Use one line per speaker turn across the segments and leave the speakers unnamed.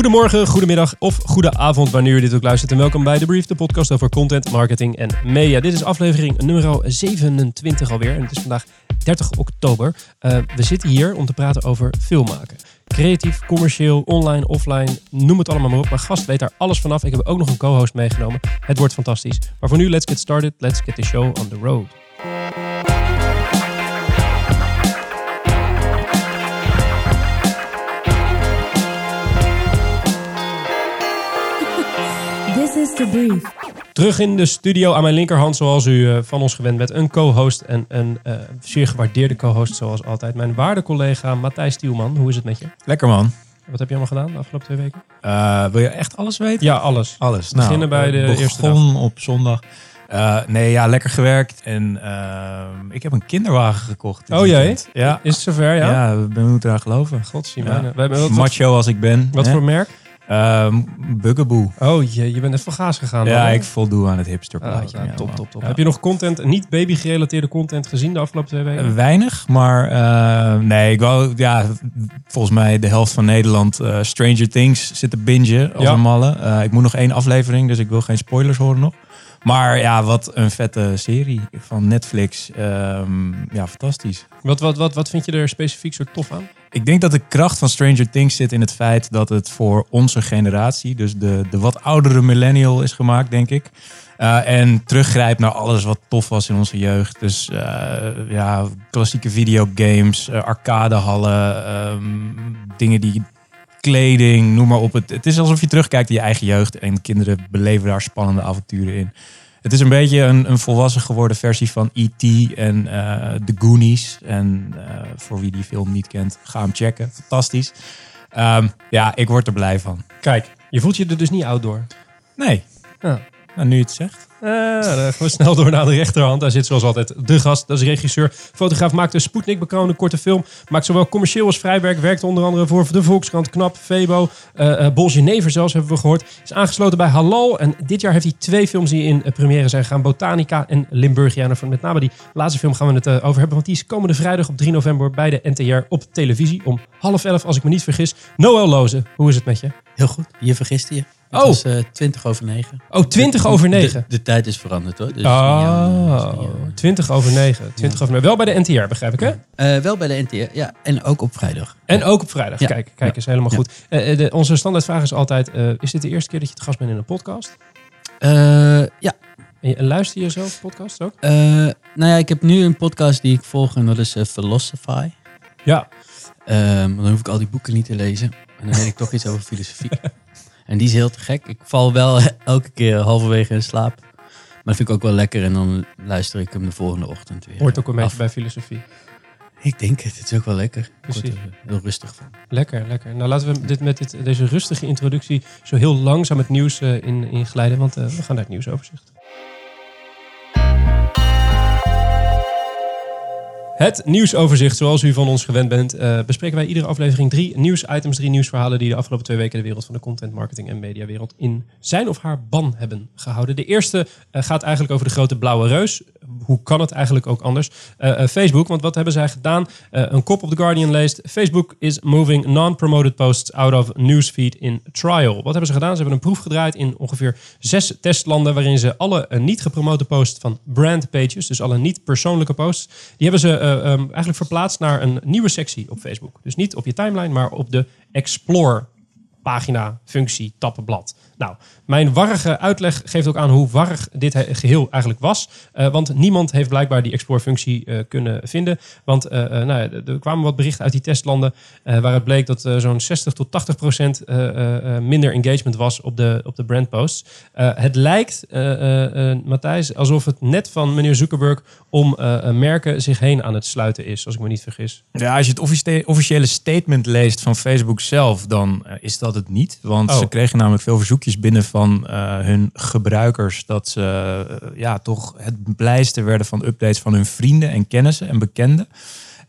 Goedemorgen, goedemiddag of goede avond wanneer u dit ook luistert. En welkom bij The Brief, de podcast over content, marketing en media. Dit is aflevering nummer 27 alweer en het is vandaag 30 oktober. Uh, we zitten hier om te praten over filmmaken. Creatief, commercieel, online, offline, noem het allemaal maar op. Mijn gast weet daar alles vanaf. Ik heb ook nog een co-host meegenomen. Het wordt fantastisch. Maar voor nu, let's get started. Let's get the show on the road.
Is the brief.
Terug in de studio aan mijn linkerhand, zoals u uh, van ons gewend bent. Een co-host en een uh, zeer gewaardeerde co-host, zoals altijd. Mijn waarde collega Matthijs Tielman. Hoe is het met je?
Lekker man.
Wat heb je allemaal gedaan de afgelopen twee weken?
Uh, wil je echt alles weten?
Ja, alles.
Alles.
We beginnen
nou,
bij de
begon
eerste dag.
op zondag. Uh, nee, ja, lekker gewerkt. En uh, ik heb een kinderwagen gekocht.
Oh jee?
Ja.
Is het zover, ja?
Ja, we moeten eraan geloven.
Godzie
Ja. Macho als ik ben.
wat
hè?
voor merk?
Bugaboo.
Oh je, je bent net van gaas gegaan.
Ja,
dan,
ik voldoe aan het hipsterplaatje.
ja,
Ja,
top, top, top.
Ja.
Heb je nog content, niet baby-gerelateerde content gezien de afgelopen twee weken?
Eh, Weinig, maar eh, nee, ik wou, ja, volgens mij de helft van Nederland eh, Stranger Things zitten bingen als
Ja.
een malle. Ik moet nog één aflevering, dus ik wil geen spoilers horen nog. Maar ja, wat een vette serie van Netflix. Ehm, ja, fantastisch.
Wat, wat, wat, wat vind je er specifiek zo tof aan?
Ik denk dat de kracht van Stranger Things zit in het feit dat het voor onze generatie, dus de, de wat oudere millennial, is gemaakt, denk ik. Uh, en teruggrijpt naar alles wat tof was in onze jeugd. Dus uh, ja, klassieke videogames, uh, arcadehallen, um, dingen die kleding, noem maar op. Het, het is alsof je terugkijkt in je eigen jeugd en kinderen beleven daar spannende avonturen in. Het is een beetje een, een volwassen geworden versie van E.T. en uh, The Goonies. En uh, voor wie die film niet kent, ga hem checken. Fantastisch. Um, ja, ik word er blij van.
Kijk, je voelt je er dus niet oud door.
Nee.
Ja.
Nou, nu je het zegt.
Uh, dan gaan we snel door naar de rechterhand. Daar zit zoals altijd de gast, dat is regisseur. Fotograaf maakt een Sputnik bekroonde korte film. Maakt zowel commercieel als vrijwerk. Werkt onder andere voor de Volkskrant, Knap, Febo. Uh, uh, Bol Genever zelfs hebben we gehoord. Is aangesloten bij Halal. En dit jaar heeft hij twee films die in première zijn gegaan. Botanica en Limburgianen. Van met name die laatste film gaan we het over hebben. Want die is komende vrijdag op 3 november bij de NTR op televisie. Om half elf, als ik me niet vergis. Noël Loze, hoe is het met je?
Heel goed, je vergiste je. Het
Oh.
was uh, 20 over 9.
Oh, 20 over 9.
De, de tijd is veranderd hoor. Dus
oh,
niet, uh,
20 over 9. 20 over 9. Wel bij de NTR, begrijp ik hè?
Uh, wel bij de NTR, ja. En ook op vrijdag.
En ook op vrijdag.
Ja.
Kijk, kijk eens helemaal goed. Uh, de, onze standaardvraag is altijd: is dit de eerste keer dat je te gast bent in een podcast?
Ja.
En, luister je zelf podcasts ook?
Uh, nou ja, ik heb nu een podcast die ik volg en dat is uh, Philosophy.
Ja.
Um, dan hoef ik al die boeken niet te lezen. En dan weet ik toch iets over filosofie. En die is heel te gek. Ik val wel elke keer halverwege in slaap. Maar dat vind ik ook wel lekker. En dan luister ik hem de volgende ochtend weer.
Hoort ook een beetje bij filosofie.
Ik denk het. Het is ook wel lekker.
Precies.
heel rustig van.
Lekker, lekker. Nou, laten we dit met dit, deze rustige introductie zo heel langzaam het nieuws uh, in, in glijden. Want uh, we gaan naar het nieuwsoverzicht. Het nieuwsoverzicht, zoals u van ons gewend bent, uh, bespreken wij iedere aflevering drie nieuwsitems, drie nieuwsverhalen die de afgelopen twee weken de wereld van de content, marketing en mediawereld in zijn of haar ban hebben gehouden. De eerste uh, gaat eigenlijk over de grote blauwe reus. Hoe kan het eigenlijk ook anders? Uh, Facebook, want wat hebben zij gedaan? een kop op The Guardian leest, Facebook is moving non-promoted posts out of newsfeed in trial. Wat hebben ze gedaan? Ze hebben een proef gedraaid in ongeveer zes testlanden waarin ze alle niet gepromote posts van brand pages, dus alle niet persoonlijke posts, die hebben ze um, eigenlijk verplaatst naar een nieuwe sectie op Facebook. Dus niet op je timeline, maar op de Explore pagina, functie, tappenblad. Nou, mijn warrige uitleg geeft ook aan hoe warrig dit geheel eigenlijk was. Uh, want niemand heeft blijkbaar die Explore-functie uh, kunnen vinden. Want uh, nou ja, er kwamen wat berichten uit die testlanden... waar het bleek dat zo'n 60 tot 80 procent minder engagement was op de, op de brandposts. het lijkt, Matthijs, alsof het net van meneer Zuckerberg... om merken zich heen aan het sluiten is, als ik me niet vergis.
Ja, als je het officiële statement leest van Facebook zelf... dan is dat het niet. Want
Oh.
ze kregen namelijk veel verzoekjes binnen van uh, hun gebruikers dat ze uh, ja, toch het blijste werden van updates van hun vrienden en kennissen en bekenden.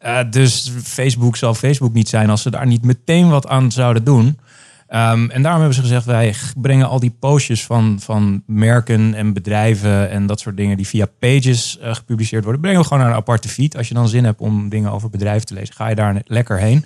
Uh, dus Facebook zal Facebook niet zijn als ze daar niet meteen wat aan zouden doen. Um, en daarom hebben ze gezegd, wij brengen al die postjes van, van merken en bedrijven en dat soort dingen die via pages gepubliceerd worden, brengen we gewoon naar een aparte feed. Als je dan zin hebt om dingen over bedrijven te lezen, ga je daar lekker heen.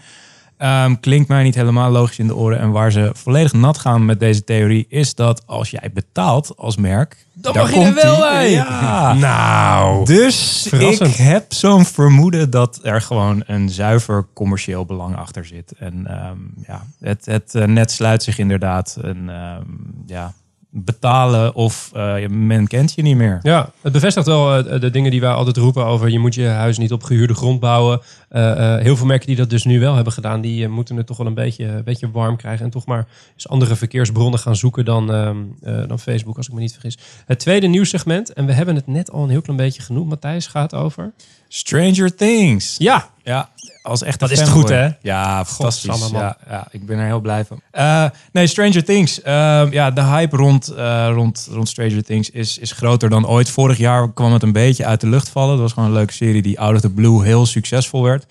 Ehm, klinkt mij niet helemaal logisch in de oren. En waar ze volledig nat gaan met deze theorie is dat als jij betaalt als merk,
Dan mag je er wel bij.
Ja.
Nou.
Dus
Verrassend.
ik heb zo'n vermoeden dat er gewoon een zuiver commercieel belang achter zit. En ehm, ja, het, het eh, net sluit zich inderdaad. En ehm, ja, betalen of eh, men kent je niet meer.
Ja, het bevestigt wel eh, de dingen die wij altijd roepen over je moet je huis niet op gehuurde grond bouwen. Eh, heel veel merken die dat dus nu wel hebben gedaan, die moeten het toch wel een beetje, beetje warm krijgen. En toch maar eens andere verkeersbronnen gaan zoeken dan, ehm, eh, dan Facebook, als ik me niet vergis. Het tweede nieuwssegment, en we hebben het net al een heel klein beetje genoemd, Matthijs, gaat over...
Stranger Things.
Ja,
Ja, als echt
Dat is het goed, hè?
Ja, fantastisch. Ja, ja, ik ben er heel blij van. Eh, nee, Stranger Things. Ehm, ja, de hype rond, eh, rond, rond Stranger Things is, is groter dan ooit. Vorig jaar kwam het een beetje uit de lucht vallen. Het was gewoon een leuke serie die out of the blue heel succesvol werd.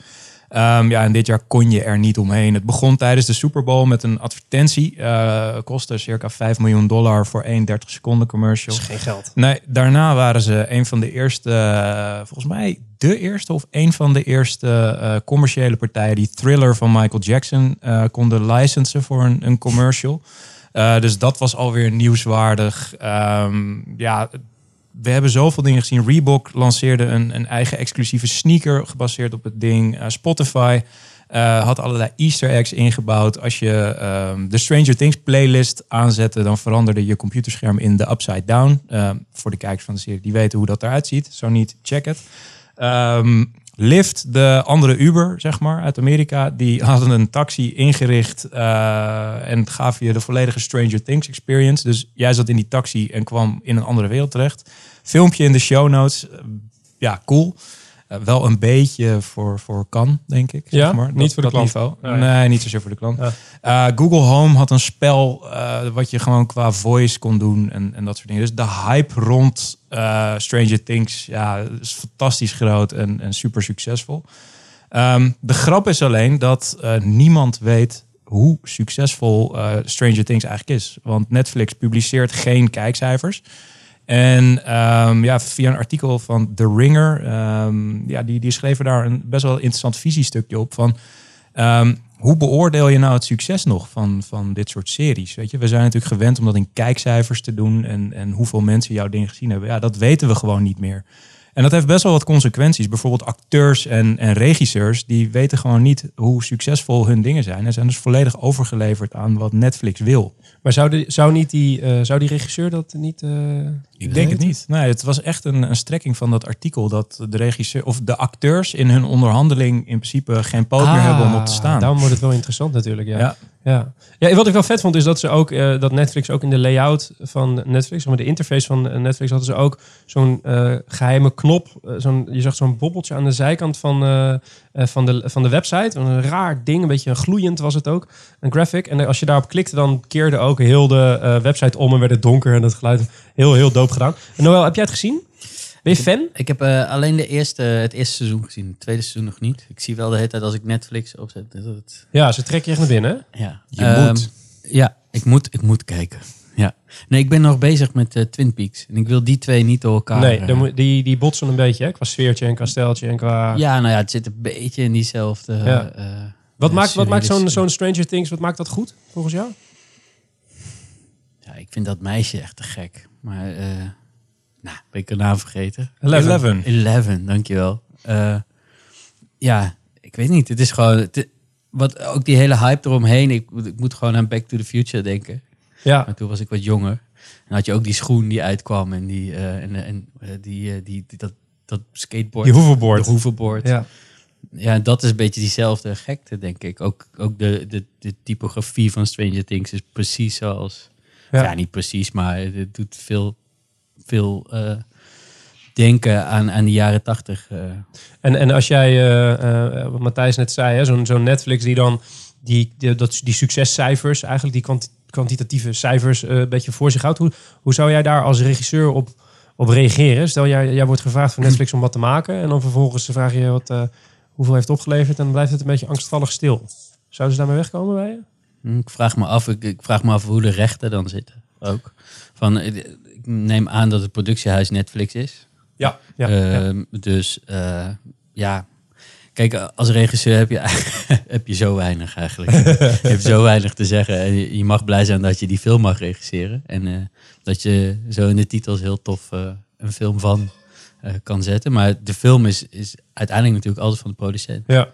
Ehm, ja, en dit jaar kon je er niet omheen. Het begon tijdens de Super Bowl met een advertentie. Eh kostte circa 5 miljoen dollar voor één 30 seconden commercial.
dat is geen geld.
Nee, daarna waren ze een van de eerste, eh, volgens mij de eerste of een van de eerste eh, commerciële partijen die Thriller van Michael Jackson konden licensen voor een, een commercial. Dus dat was alweer nieuwswaardig. Ehm, ja, we hebben zoveel dingen gezien. Reebok lanceerde een, een eigen exclusieve sneaker gebaseerd op het ding. Eh, Spotify eh, had allerlei Easter eggs ingebouwd. Als je ehm, de Stranger Things playlist aanzette, dan veranderde je computerscherm in de upside down. Ehm, voor de kijkers van de serie, die weten hoe dat eruit ziet. Zo niet, check het. Ehm, Lyft, de andere Uber, zeg maar, uit Amerika, die hadden een taxi ingericht eh, en gaven je de volledige Stranger Things experience. Dus jij zat in die taxi en kwam in een andere wereld terecht. Filmpje in de show notes. Ja, cool. Eh, wel een beetje voor, voor kan, denk ik.
Ja?
zeg maar.
Niet voor de klant? ja.
Nee, niet zozeer voor de klant.
Ja.
Eh, Google Home had een spel eh, wat je gewoon qua voice kon doen en, en dat soort dingen. Dus de hype rond eh, Stranger Things ja, is fantastisch groot en, en super succesvol. Ehm, de grap is alleen dat niemand weet hoe succesvol Stranger Things eigenlijk is. Want Netflix publiceert geen kijkcijfers. En ehm, ja, via een artikel van The Ringer, ehm, ja, die, die schreven daar een best wel interessant visiestukje op van ehm, hoe beoordeel je nou het succes nog van, van dit soort series? Weet je, we zijn natuurlijk gewend om dat in kijkcijfers te doen en, en hoeveel mensen jouw ding gezien hebben. Ja, dat weten we gewoon niet meer. En dat heeft best wel wat consequenties. Bijvoorbeeld acteurs en, en regisseurs, die weten gewoon niet hoe succesvol hun dingen zijn. En zijn dus volledig overgeleverd aan wat Netflix wil.
Maar zou, de, zou, niet die, eh, zou die regisseur dat niet... eh,
Ik denk het niet. Nee, het was echt een, een strekking van dat artikel dat de regisseur of de acteurs in hun onderhandeling in principe geen poot meer hebben om op te staan.
Ah, Daarom wordt het wel interessant natuurlijk, ja.
Ja.
Ja. ja, wat ik wel vet vond is dat ze ook dat Netflix ook in de layout van Netflix, maar de interface van eh, Netflix hadden ze ook zo'n eh, geheime knop, eh, zo'n je zag zo'n bobbeltje aan de zijkant van, eh, eh, van, de, van de website, een raar ding, een beetje gloeiend was het ook, een graphic. En als je daarop klikte, dan keerde ook heel de website om en werd het donker en het geluid heel heel doop gedaan. En Noël, heb jij het gezien? Ben je fan?
Ik heb uh, alleen de eerste, het eerste seizoen gezien. Het tweede seizoen nog niet. Ik zie wel de hele tijd als ik Netflix opzet. Dat het...
Ja, ze trekken je echt naar binnen.
Ja.
Je
um,
moet.
Ja, ik moet, ik moet kijken. Ja. Nee, ik ben nog bezig met uh, Twin Peaks. En ik wil die twee niet door elkaar...
Nee, uh, die, die botsen een beetje, hè? qua sfeertje en qua steltje en qua...
Ja, nou ja, het zit een beetje in diezelfde...
Ja. wat, maakt, wat maakt zo'n zo'n Stranger Things, wat maakt dat goed, volgens jou?
Ja, ik vind dat meisje echt te gek. Maar... Nou, ben ik een naam vergeten?
Eleven.
Eleven, dankjewel. Uh, ja, ik weet niet. Het is gewoon... Het, wat, ook die hele hype eromheen. Ik, ik, moet gewoon aan Back to the Future denken.
Ja.
Maar toen was ik wat jonger. En had je ook die schoen die uitkwam. En, die, uh, en, en uh, die, die, die, dat, dat skateboard.
Die hoverboard.
De hoverboard.
Ja.
Ja, dat is een beetje diezelfde gekte, denk ik. Ook, ook de, de, de typografie van Stranger Things is precies zoals... Ja, ja niet precies, maar het doet veel veel uh, denken aan, aan de jaren tachtig. Uh.
En, en als jij, uh, wat Matthijs net zei, zo'n zo Netflix die dan die, die, dat, die succescijfers, eigenlijk die kwant, kwantitatieve cijfers een beetje voor zich houdt. Hoe, hoe zou jij daar als regisseur op, op reageren? Stel, jij, jij wordt gevraagd van Netflix om wat te maken en dan vervolgens vraag je wat, hoeveel heeft opgeleverd en dan blijft het een beetje angstvallig stil. Zouden ze daarmee wegkomen bij je?
Hm, Ik vraag me af, ik, ik vraag me af hoe de rechten dan zitten ook. Van, neem aan dat het productiehuis Netflix is.
Ja. ja,
ja. Dus uh, ja, Kijk, als regisseur heb je, heb je zo weinig eigenlijk. je hebt zo weinig te zeggen. En je, mag blij zijn dat je die film mag regisseren. En eh, dat je zo in de titels heel tof eh, een film van eh, kan zetten. Maar de film is, is uiteindelijk natuurlijk altijd van de producent.
Ja.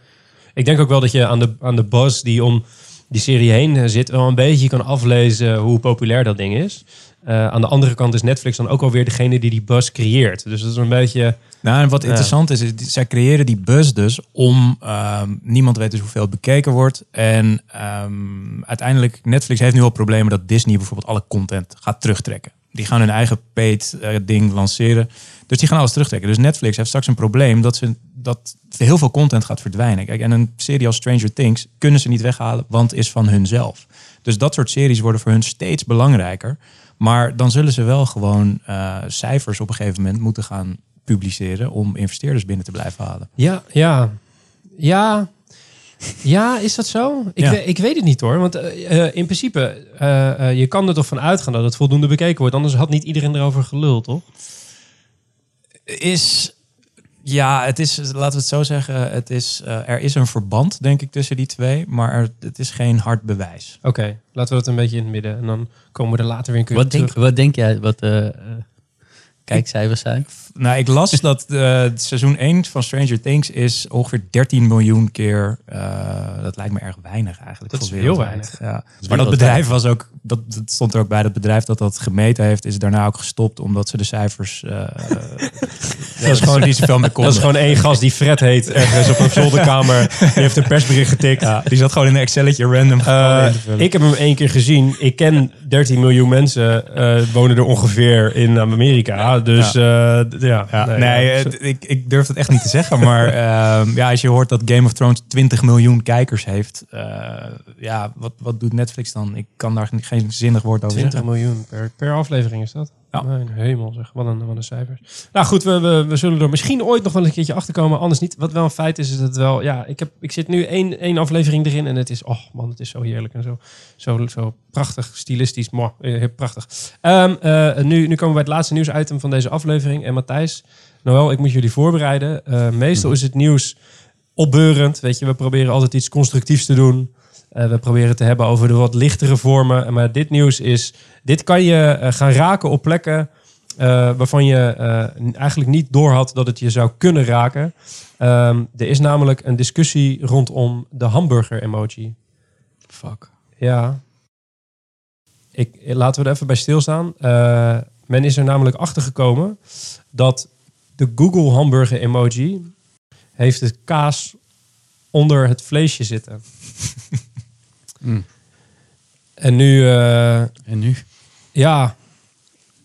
Ik denk ook wel dat je aan de, aan de buzz die om die serie heen eh, zit... wel een beetje kan aflezen hoe populair dat ding is. Eh, aan de andere kant is Netflix dan ook alweer degene die die buzz creëert. Dus dat is een beetje...
Nou, en wat interessant is, is zij creëren die buzz dus om ehm, niemand weet dus hoeveel het bekeken wordt. En ehm, uiteindelijk, Netflix heeft nu al problemen dat Disney bijvoorbeeld alle content gaat terugtrekken. Die gaan hun eigen paid eh, ding lanceren. Dus die gaan alles terugtrekken. Dus Netflix heeft straks een probleem dat, ze, dat heel veel content gaat verdwijnen. Kijk, en een serie als Stranger Things kunnen ze niet weghalen, want is van hunzelf. Dus dat soort series worden voor hun steeds belangrijker. Maar dan zullen ze wel gewoon eh, cijfers op een gegeven moment moeten gaan publiceren om investeerders binnen te blijven halen.
Ja, ja. Ja, ja is dat zo? Ik,
Ja.
we- ik weet het niet hoor. Want eh, eh, in principe, je kan er toch van uitgaan dat het voldoende bekeken wordt. Anders had niet iedereen erover geluld, toch?
Is ja, het is, laten we het zo zeggen, het is, eh, er is een verband, denk ik, tussen die twee, maar er, het is geen hard bewijs.
Oké, laten we dat een beetje in het midden. En dan komen we er later weer een keer op
Wat denk, wat denk jij wat de kijkcijfers zijn?
Nou, ik las dat eh, seizoen 1 van Stranger Things is ongeveer 13 miljoen keer. eh, dat lijkt me erg weinig eigenlijk.
Dat is heel
wereldwijd. Ja. Maar dat bedrijf was ook, dat, dat stond er ook bij, dat bedrijf dat dat gemeten heeft, is daarna ook gestopt omdat ze de cijfers. eh dat is gewoon niet zoveel meer
Dat
konden.
is gewoon één gast die Fred heet ergens op een zolderkamer. Die heeft een persbericht getikt.
Ja, die zat gewoon in een Excelletje random
ik heb hem één keer gezien. Ik ken 13 miljoen mensen wonen er ongeveer in Amerika. Dus ja, ja,
Ja,
nee,
nee,
ja.
het- ik, ik durf het echt niet te zeggen. Maar ehm, ja, als je hoort dat Game of Thrones 20 miljoen kijkers heeft. eh, ja, wat, wat doet Netflix dan? Ik kan daar geen zinnig woord over
20
zeggen.
miljoen per, per aflevering is dat?
Ja.
Mijn hemel zeg, wat een, wat een cijfers. Nou goed, we, we, we zullen er misschien ooit nog wel een keertje achter komen. Anders niet. Wat wel een feit is, is dat wel... Ja, ik, heb, ik zit nu één, één aflevering erin en het is... Oh man, het is zo heerlijk en zo, zo, zo prachtig, stilistisch. Mooi, eh, prachtig. Ehm, eh, nu, nu komen we bij het laatste nieuwsitem van deze aflevering. En Matthijs, Noël, ik moet jullie voorbereiden. Eh, meestal is het nieuws opbeurend. Weet je, we proberen altijd iets constructiefs te doen. Eh, we proberen het te hebben over de wat lichtere vormen. Maar dit nieuws is... Dit kan je eh, gaan raken op plekken... eh, waarvan je eigenlijk niet doorhad dat het je zou kunnen raken. Ehm, er is namelijk een discussie rondom de hamburger-emoji.
Fuck.
Ja. Ik, laten we er even bij stilstaan. Men is er namelijk achter gekomen dat de Google hamburger emoji heeft het kaas onder het vleesje zitten.
Mm.
En nu, eh,
En nu?
ja,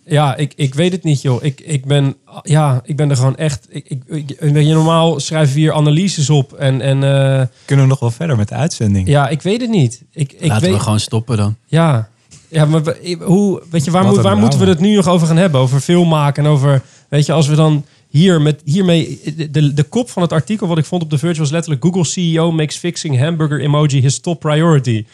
ja ik, ik weet het niet joh. Ik, ik, ben, ja, ik ben er gewoon echt... Ik, ik, ik- weet je, normaal schrijven we hier analyses op en... en eh,
Kunnen we nog wel verder met de uitzending?
ja, ik weet het niet. Ik, ik
Laten
weet,
we gewoon stoppen dan.
Ja, ja maar hoe, weet je, waar, moet, waar moeten we het nu nog over gaan hebben? Over film maken en over, weet je, als we dan hier met, hiermee, de, de, kop van het artikel wat ik vond op de Verge was letterlijk Google CEO makes fixing hamburger emoji his top priority.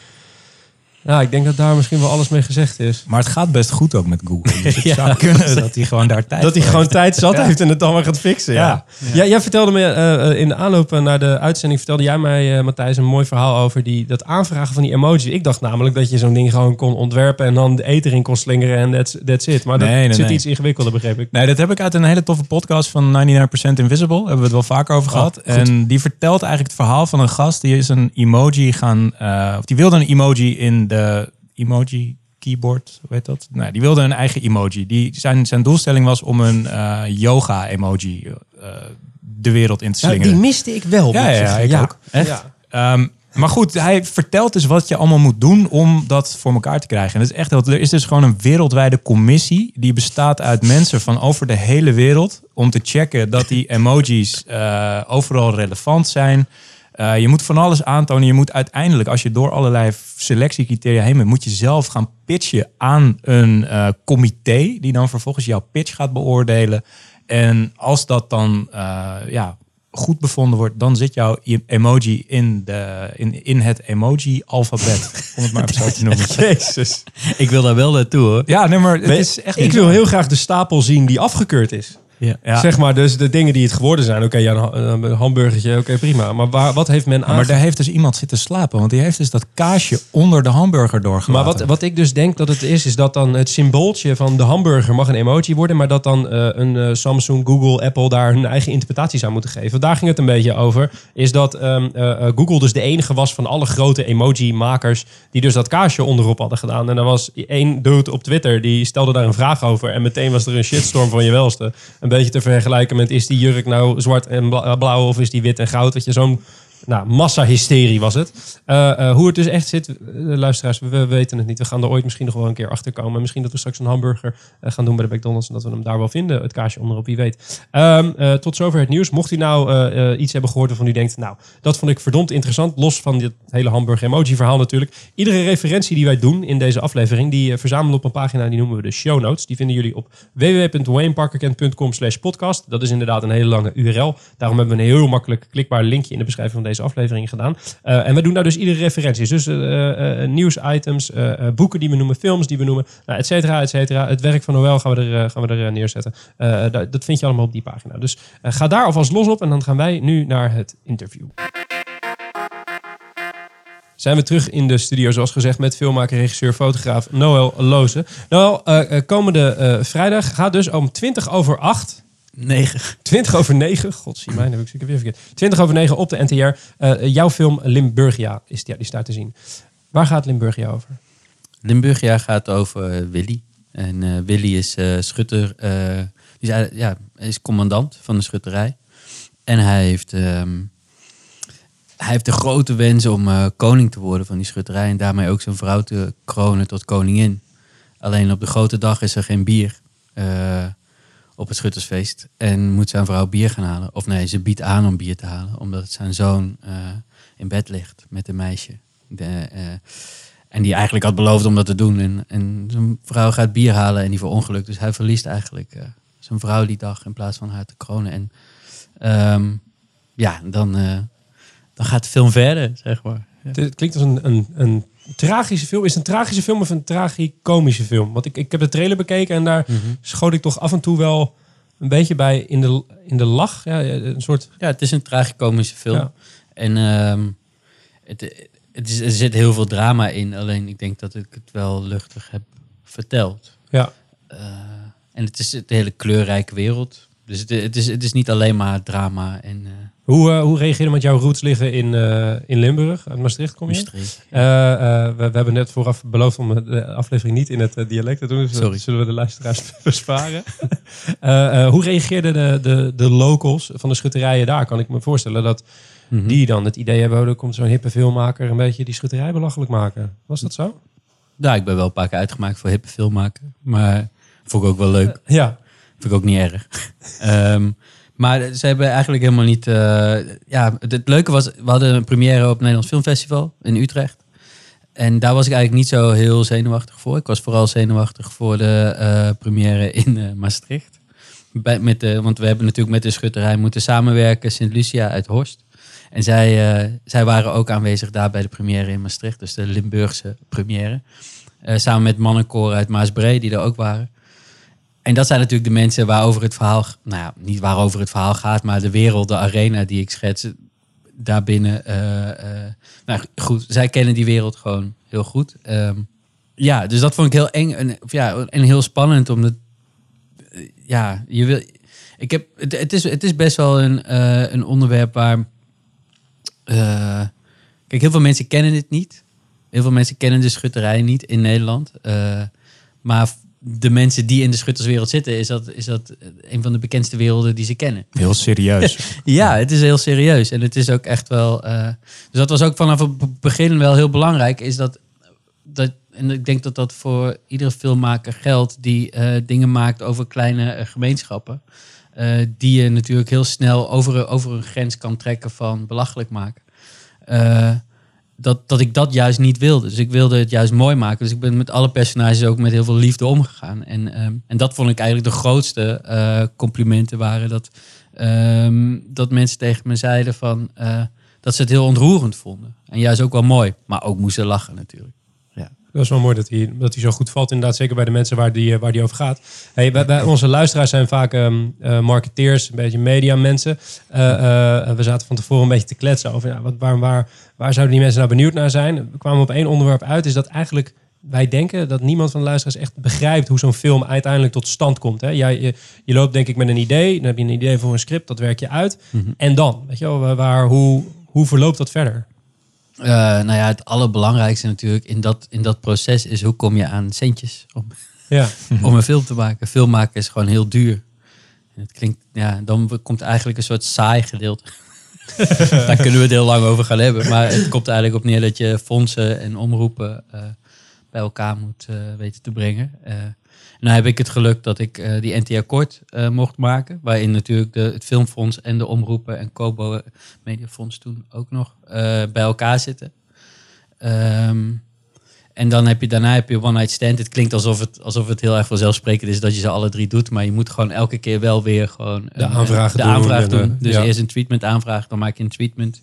Ja, ik denk dat daar misschien wel alles mee gezegd is.
Maar het gaat best goed ook met Google. Dus het
Ja.
zou kunnen dat hij gewoon daar tijd
Dat hij gewoon tijd zat
Ja.
heeft en het dan maar gaat fixen. Ja. Ja. jij vertelde me eh, eh, in de aanloop naar de uitzending, vertelde jij mij, eh, Matthijs, een mooi verhaal over die, dat aanvragen van die emojis. Ik dacht namelijk dat je zo'n ding gewoon kon ontwerpen en dan de eten in kon slingeren en that's, that's it. Maar dat
Nee,
zit
nee.
iets ingewikkelder, begreep ik.
Nee, dat heb ik uit een hele toffe podcast van 99% Invisible. Hebben we het wel vaker over
Oh,
gehad.
goed.
En die vertelt eigenlijk het verhaal van een gast. Die is een emoji gaan... eh, of die wilde een emoji in de emoji keyboard. Hoe heet dat? Nee, die wilde een eigen emoji. Die, zijn, zijn doelstelling was om een eh, yoga emoji eh, de wereld in te slingeren.
die miste ik wel.
Ja, ja, ja, ik ook.
Echt?
Echt? Ehm, maar goed, hij vertelt dus wat je allemaal moet doen om dat voor elkaar te krijgen. En dat is echt, heel- er is dus gewoon een wereldwijde commissie die bestaat uit mensen van over de hele wereld om te checken dat die emojis eh, overal relevant zijn. Eh, je moet van alles aantonen. Je moet uiteindelijk, als je door allerlei selectiecriteria heen bent, moet je zelf gaan pitchen aan een eh, comité die dan vervolgens jouw pitch gaat beoordelen. En als dat dan eh, ja, goed bevonden wordt, dan zit jouw emoji in, de, in, in het emoji-alfabet. Om het maar even zo te noemen.
Jezus.
Ik wil daar wel naartoe hoor.
Ja, nee, maar het is echt
ik wil heel graag de stapel zien die afgekeurd is.
Ja.
Ja.
Zeg maar, dus de dingen die het geworden zijn. Oké, ja, een, ha- een hamburgertje, oké, prima. Maar waar, wat heeft men
Ja,
aan?
maar daar heeft dus iemand zitten slapen. Want die heeft dus dat kaasje onder de hamburger doorgelaten.
Maar wat, wat ik dus denk dat het is, is dat dan het symbooltje van de hamburger mag een emoji worden, maar dat dan eh, een eh, Samsung, Google, Apple daar hun eigen interpretatie zou moeten geven. Daar ging het een beetje over. Is dat ehm, eh, eh, Google dus de enige was van alle grote emoji-makers die dus dat kaasje onderop hadden gedaan. En er was één dude op Twitter die stelde daar een vraag over en meteen was er een shitstorm van je welste. Een beetje te vergelijken met is die jurk nou zwart en bla- blauw of is die wit en goud? Dat je zo'n nou, massa-hysterie was het. Eh, eh, hoe het dus echt zit, eh, luisteraars, we, we weten het niet. We gaan er ooit misschien nog wel een keer achter komen. Misschien dat we straks een hamburger gaan doen bij de McDonald's en dat we hem daar wel vinden, het kaasje onderop, wie weet. Ehm, eh, tot zover het nieuws. Mocht u nou iets hebben gehoord waarvan u denkt, nou, dat vond ik verdomd interessant, los van dit hele hamburger-emoji-verhaal natuurlijk. Iedere referentie die wij doen in deze aflevering, die verzamelen op een pagina, die noemen we de show notes. Die vinden jullie op www.wayneparkerkent.com slash podcast. Dat is inderdaad een hele lange URL. Daarom hebben we een heel makkelijk klikbaar linkje in de beschrijving van deze aflevering gedaan. Eh, en we doen daar dus iedere referenties. Dus eh, eh, nieuwsitems, boeken die we noemen, films die we noemen, nou, et cetera, et cetera. Het werk van Noël gaan we er, gaan we er neerzetten. Eh, da- dat vind je allemaal op die pagina. Dus ga daar alvast los op en dan gaan wij nu naar het interview. Zijn we terug in de studio, zoals gezegd, met filmmaker, regisseur, fotograaf Noël Loze. Noël, komende vrijdag gaat dus om 20 over 8
Negen.
20 over 9, god zie mij, heb ik zeker weer verkeerd. 20 over 9 op de NTR. Eh, jouw film Limburgia is, ja, die staat te zien. Waar gaat Limburgia over?
Limburgia gaat over eh, Willy. En eh, Willy is eh, schutter. eh, die is, ja, hij is commandant van de schutterij. En hij heeft, ehm, hij heeft de grote wens om eh, koning te worden van die schutterij. En daarmee ook zijn vrouw te kronen tot koningin. Alleen op de grote dag is er geen bier eh, op het schuttersfeest. En moet zijn vrouw bier gaan halen. Of nee, ze biedt aan om bier te halen. Omdat zijn zoon eh, in bed ligt met een meisje. De, eh, en die eigenlijk had beloofd om dat te doen. En, en zijn vrouw gaat bier halen en die verongelukt. Dus hij verliest eigenlijk eh, zijn vrouw die dag in plaats van haar te kronen. En ehm, ja, dan, dan gaat de film verder, zeg maar. Ja.
Het klinkt als een, een, een tragische film. Is het een tragische film of een tragicomische film? Want ik, ik heb de trailer bekeken en daar schoot ik toch af en toe wel een beetje bij in de, in de lach. Ja, een soort...
Ja, het is een tragicomische film.
Ja.
En ehm, het, het is, er zit heel veel drama in. Alleen ik denk dat ik het wel luchtig heb verteld.
Ja.
Eh, en het is een hele kleurrijke wereld. Dus het, het, is, het is niet alleen maar drama en eh
Hoe, eh, hoe reageer je met jouw roots liggen in, eh, in Limburg? Uit Maastricht kom je?
mysterie.
Eh, we, we hebben net vooraf beloofd om de aflevering niet in het dialect te doen. Dus
Sorry.
zullen we de luisteraars besparen. Hoe reageerden de, de, de locals van de schutterijen daar? Kan ik me voorstellen dat
Mhm.
die dan het idee hebben... Oh, er komt zo'n hippe filmmaker een beetje die schutterij belachelijk maken. Was dat zo?
Ja, ik ben wel een paar keer uitgemaakt voor hippe filmmaker. Maar vond ik ook wel leuk.
Ja.
Vind ik ook niet erg. Ehm, maar ze hebben eigenlijk helemaal niet... eh, ja, het, leuke was, we hadden een première op het Nederlands Filmfestival in Utrecht. En daar was ik eigenlijk niet zo heel zenuwachtig voor. Ik was vooral zenuwachtig voor de eh, première in eh, Maastricht. Bij, met de, want we hebben natuurlijk met de schutterij moeten samenwerken. Sint Lucia uit Horst. En zij, zij waren ook aanwezig daar bij de première in Maastricht. Dus de Limburgse première. Samen met mannenkoren uit Maasbree die er ook waren. En dat zijn natuurlijk de mensen waarover het verhaal... Nou ja, niet waarover het verhaal gaat, maar de wereld, de arena die ik schets daarbinnen. eh, nou goed, zij kennen die wereld gewoon heel goed. Ehm, ja, dus dat vond ik heel eng en, ja, en heel spannend. Omdat, eh, ja, je wil... Ik heb, het, het, is, het is best wel een, een onderwerp waar... kijk, heel veel mensen kennen het niet. Heel veel mensen kennen de schutterij niet in Nederland. Maar de mensen die in de schutterswereld zitten, is dat, is dat een van de bekendste werelden die ze kennen.
Heel serieus.
Ja, het is heel serieus. En het is ook echt wel. eh, dus dat was ook vanaf het be- begin wel heel belangrijk. Is dat, dat. En ik denk dat dat voor iedere filmmaker geldt die eh, dingen maakt over kleine eh, gemeenschappen. die je natuurlijk heel snel over, over een grens kan trekken van belachelijk maken. Dat, dat ik dat juist niet wilde. Dus ik wilde het juist mooi maken. Dus ik ben met alle personages ook met heel veel liefde omgegaan. En, ehm, en dat vond ik eigenlijk de grootste eh, complimenten waren. Dat, ehm, dat mensen tegen me zeiden van, eh, dat ze het heel ontroerend vonden. En juist ook wel mooi. Maar ook moesten lachen natuurlijk.
Dat is wel mooi dat hij, dat hij zo goed valt. Inderdaad, zeker bij de mensen waar die, eh, waar die over gaat. Hey, bij onze luisteraars zijn vaak ehm, eh, marketeers, een beetje media mensen. Eh, we zaten van tevoren een beetje te kletsen over ja, wat, waar, waar, waar zouden die mensen nou benieuwd naar zijn. We kwamen op één onderwerp uit, is dat eigenlijk wij denken dat niemand van de luisteraars echt begrijpt hoe zo'n film uiteindelijk tot stand komt. Hè? Jij, je, je loopt denk ik met een idee, dan heb je een idee voor een script, dat werk je uit.
Mhm.
En dan, weet je wel, waar- hoe, hoe verloopt dat verder?
Eh, nou ja, het allerbelangrijkste natuurlijk in dat, in dat proces is hoe kom je aan centjes om,
Ja,
om een film te maken. Film maken is gewoon heel duur. En het klinkt, ja, dan komt eigenlijk een soort saai gedeelte. Daar kunnen we het heel lang over gaan hebben. Maar het komt eigenlijk op neer dat je fondsen en omroepen eh, bij elkaar moet eh, weten te brengen. Nou heb ik het geluk dat ik eh, die NT Akkoord eh, mocht maken. Waarin natuurlijk de, het Filmfonds en de omroepen en Kobo Mediafonds toen ook nog eh, bij elkaar zitten. Ehm, en dan heb je daarna heb je One Night Stand. Het klinkt alsof het, alsof het heel erg vanzelfsprekend is dat je ze alle drie doet. Maar je moet gewoon elke keer wel weer gewoon
De aanvragen
de
doen
aanvraag
en,
doen. Dus
ja.
eerst een treatment aanvraag, dan maak je een treatment.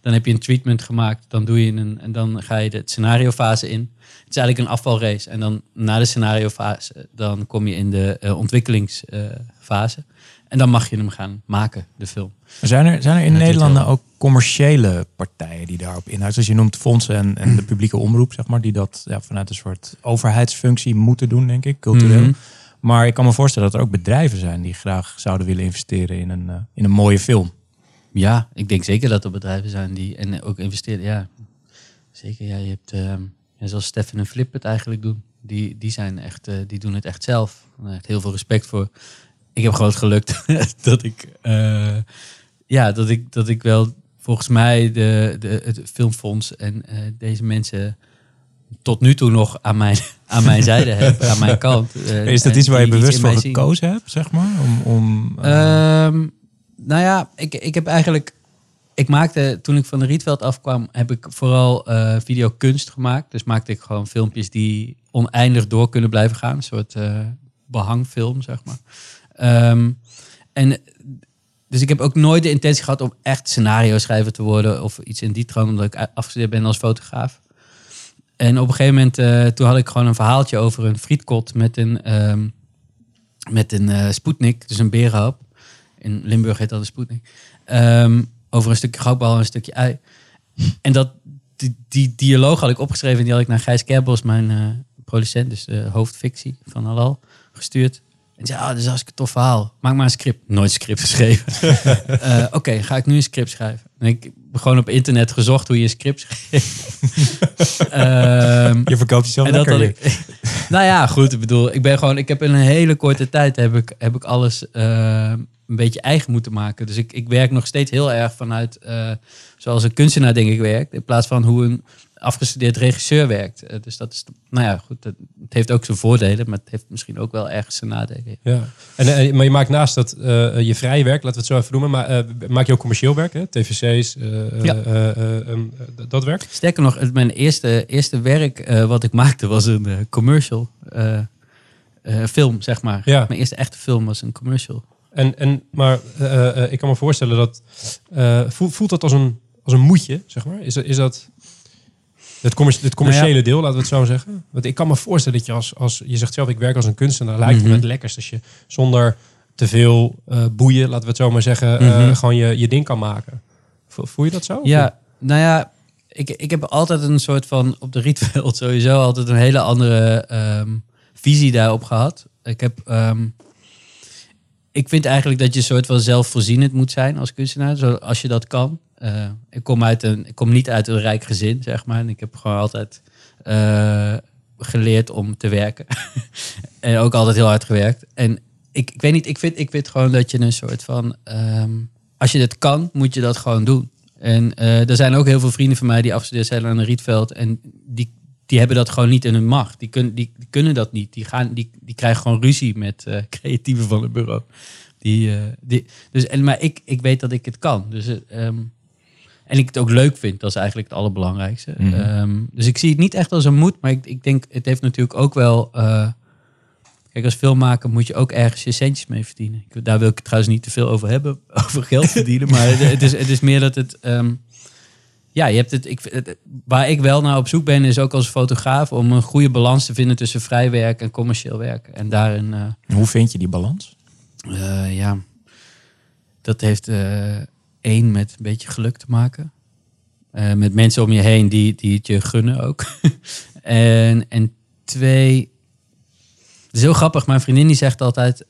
Dan heb je een treatment gemaakt, dan doe je een en dan ga je de scenariofase in. Het is eigenlijk een afvalrace. En dan na de scenariofase, dan kom je in de eh, ontwikkelingsfase. en dan mag je hem gaan maken, de film.
Zijn er, zijn er in Nederland ook commerciële partijen die daarop inhouden? Zoals je noemt fondsen en, en de publieke omroep, zeg maar, die dat ja, vanuit een soort overheidsfunctie moeten doen, denk ik, cultureel.
Mhm.
Maar ik kan me voorstellen dat er ook bedrijven zijn die graag zouden willen investeren in een, eh, in een mooie film.
Ja, ik denk zeker dat er bedrijven zijn die en ook investeren. Ja, zeker. Ja, je hebt, ja, zoals Stefan en Flip het eigenlijk doen. Die, die, zijn echt, eh, die doen het echt zelf. Echt heel veel respect voor. Ik heb gewoon het geluk dat ik, eh, ja, dat ik, dat ik wel volgens mij de, de, het filmfonds en eh, deze mensen tot nu toe nog aan mijn, aan mijn zijde heb, aan mijn kant.
Is dat iets waar je bewust voor gekozen hebt, zeg maar? Om, om, eh,
Ehm, nou ja, ik, ik heb eigenlijk. Ik maakte, toen ik van de Rietveld afkwam, heb ik vooral eh videokunst gemaakt. Dus maakte ik gewoon filmpjes die oneindig door kunnen blijven gaan. Een soort eh, behangfilm, zeg maar. Ehm, en dus ik heb ook nooit de intentie gehad om echt scenario schrijver te worden of iets in die trant, omdat ik afgestudeerd ben als fotograaf. En op een gegeven moment, eh, toen had ik gewoon een verhaaltje over een frietkot met een, ehm, met een eh Sputnik, dus een berenhap. In Limburg heet dat een Sputnik. Ehm, over een stukje goudbal en een stukje ei. En dat, die, die dialoog had ik opgeschreven en die had ik naar Gijs Kerbos, mijn eh, producent, dus de hoofdfictie van Halal, gestuurd. En zei, ah, dit is een hartstikke tof verhaal. Maak maar een script. Nooit script geschreven. Eh, Oké, ga ik nu een script schrijven? En ik heb gewoon op internet gezocht hoe je een script schreef. Ehm,
je verkoopt jezelf
en dat
lekker.
ik. nou ja, goed. Ik bedoel, ik ben gewoon. Ik heb in een hele korte tijd heb ik, heb ik alles eh, een beetje eigen moeten maken. Dus ik, ik werk nog steeds heel erg vanuit eh, zoals een kunstenaar denk ik werkt, in plaats van hoe een afgestudeerd regisseur werkt. Eh, dus dat is, nou ja, goed. Het, het heeft ook zijn voordelen, maar het heeft misschien ook wel ergens zijn nadelen.
ja. En, eh, maar je maakt naast dat je vrije werk, laten we het zo even noemen, maar maak je ook commercieel werk, hè? TVC's,
Ja.
eh, eh, ehm, eh, dat werk?
Sterker nog, het- mijn eerste, eerste werk wat ik maakte was een commercial. film, zeg maar.
Ja.
Mijn eerste echte film was een commercial.
En, en, maar eh, eh, ik kan me voorstellen dat. eh, voelt, voelt dat als een, als een moedje, zeg maar? Is, dat- is dat. Het, het commerciële
Nou
deel, laten we het zo zeggen. Want ik kan me voorstellen dat je als, als je zegt zelf, ik werk als een kunstenaar, lijkt het me
Mhm.
het lekkerst als je zonder te veel eh, boeien, laten we het zo maar zeggen, eh,
Mhm.
gewoon je, je ding kan maken. Vo- Voel je dat zo?
Ja, nou ja, ik, ik heb altijd een soort van op de Rietveld sowieso altijd een hele andere ehm, visie daarop gehad. Ik heb, ehm, ik vind eigenlijk dat je een soort van zelfvoorzienend moet zijn als kunstenaar, zo, als je dat kan. Eh, ik kom uit een, ik kom niet uit een rijk gezin, zeg maar. En ik heb gewoon altijd eh, geleerd om te werken. en ook altijd heel hard gewerkt. En ik, ik weet niet, ik vind, ik vind gewoon dat je een soort van, ehm, als je het kan, moet je dat gewoon doen. En eh, er zijn ook heel veel vrienden van mij die afgestudeerd zijn aan Rietveld. En die, die hebben dat gewoon niet in hun macht. Die, kun, die, die kunnen dat niet. Die, gaan, die, die krijgen gewoon ruzie met eh, creatieven van het bureau. Die, eh, die, dus, en, maar ik, ik weet dat ik het kan. Dus, eh, ehm, en ik het ook leuk vind, dat is eigenlijk het allerbelangrijkste.
Mhm.
Ehm, dus ik zie het niet echt als een moed, maar ik, ik denk, het heeft natuurlijk ook wel. kijk, als filmmaker moet je ook ergens je centjes mee verdienen. Daar wil ik het trouwens niet te veel over hebben, over geld verdienen. Maar het, het is, het is meer dat het. ehm, ja, je hebt het, ik, het- waar ik wel naar op zoek ben, is ook als fotograaf om een goede balans te vinden tussen vrij werk en commercieel werk. En daarin, eh,
Hoe vind je die balans?
eh, ja, dat heeft eh, één met een beetje geluk te maken. Met mensen om je heen die, die het je gunnen ook. en, en twee, het is heel grappig. Mijn vriendin die zegt altijd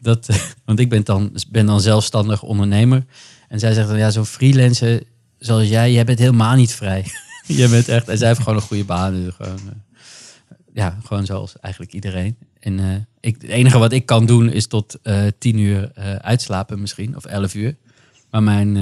dat, want ik ben dan, ben dan zelfstandig ondernemer. En zij zegt dan, ja, zo'n freelancer zoals jij, jij bent helemaal niet vrij. je bent echt, en zij heeft gewoon een goede baan. Dus gewoon, eh, ja, gewoon zoals eigenlijk iedereen. En eh, ik, het enige wat ik kan doen is tot eh tien uur uitslapen misschien, of elf uur. Maar mijn,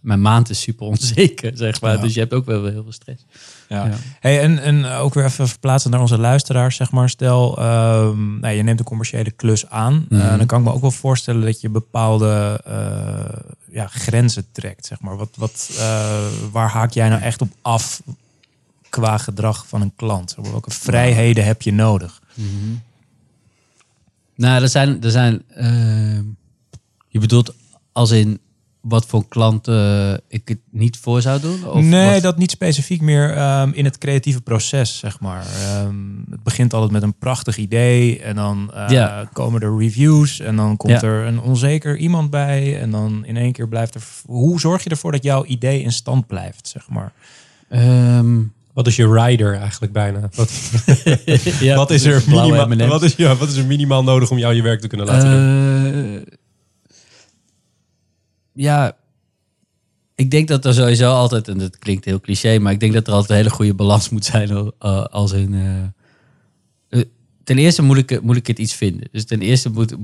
mijn maand is super onzeker, zeg maar.
Ja.
Dus je hebt ook wel heel veel stress.
Ja.
Ja.
Hey, en, en ook weer even verplaatsen naar onze luisteraars, zeg maar. Stel, ehm, nou, je neemt een commerciële klus aan.
Mhm.
Eh, dan kan ik me ook wel voorstellen dat je bepaalde eh, ja, grenzen trekt, zeg maar. Wat, wat, eh, waar haak jij nou echt op af qua gedrag van een klant? Zeg maar, Welke vrijheden heb je nodig?
Nou, er zijn, er zijn eh, je bedoelt als in wat voor klanten ik het niet voor zou doen? Of
nee,
wat?
dat niet specifiek meer ehm, in het creatieve proces, zeg maar. Ehm, het begint altijd met een prachtig idee en dan eh,
Ja.
komen er reviews en dan komt
Ja.
er een onzeker iemand bij en dan in één keer blijft er... Hoe zorg je ervoor dat jouw idee in stand blijft, zeg maar?
Ehm,
Wat is je rider eigenlijk bijna? Wat,
ja,
wat, is er
blauwe
minimaal, wat, is, ja, wat is er minimaal nodig om jou je werk te kunnen laten doen?
Ja, ik denk dat er sowieso altijd, en dat klinkt heel cliché, maar ik denk dat er altijd een hele goede balans moet zijn. eh, als in, eh, eh, ten eerste moet ik, moet ik het iets vinden. Dus ten eerste moet,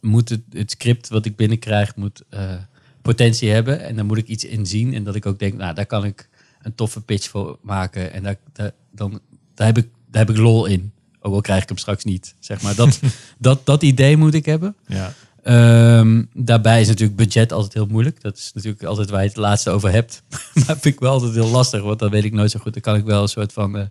moet het, het script wat ik binnenkrijg moet, potentie hebben. En dan moet ik iets in zien. En dat ik ook denk, nou, daar kan ik een toffe pitch voor maken. En daar, daar, dan, daar, heb, ik, daar heb ik lol in. Ook al krijg ik hem straks niet. Zeg maar. dat, dat, dat idee moet ik hebben.
Ja.
Ehm, daarbij is natuurlijk budget altijd heel moeilijk. Dat is natuurlijk altijd waar je het laatste over hebt. maar vind ik wel altijd heel lastig, want dan weet ik nooit zo goed. Dan kan ik wel een soort van eh,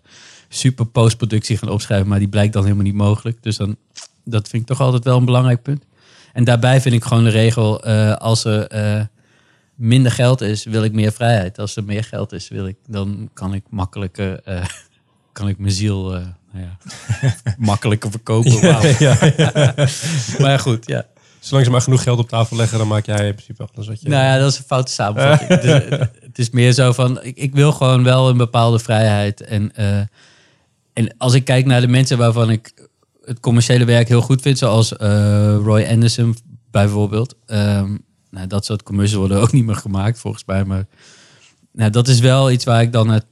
super postproductie gaan opschrijven, maar die blijkt dan helemaal niet mogelijk. Dus dan, dat vind ik toch altijd wel een belangrijk punt. En daarbij vind ik gewoon de regel, eh, als er eh, minder geld is, wil ik meer vrijheid. Als er meer geld is, wil ik, dan kan ik makkelijker, kan ik mijn ziel nou ja, makkelijker verkopen.
Ja,
Maar goed, ja.
Zolang ze maar genoeg geld op tafel leggen, dan maak jij in principe alles wat je...
Nou ja, dat is een foute samenvatting. het, is, het is meer zo van, ik, ik wil gewoon wel een bepaalde vrijheid. En, eh, en als ik kijk naar de mensen waarvan ik het commerciële werk heel goed vind, zoals eh, Roy Anderson bijvoorbeeld. Ehm, nou, dat soort commercials worden ook niet meer gemaakt volgens mij. Maar nou, dat is wel iets waar ik dan, het,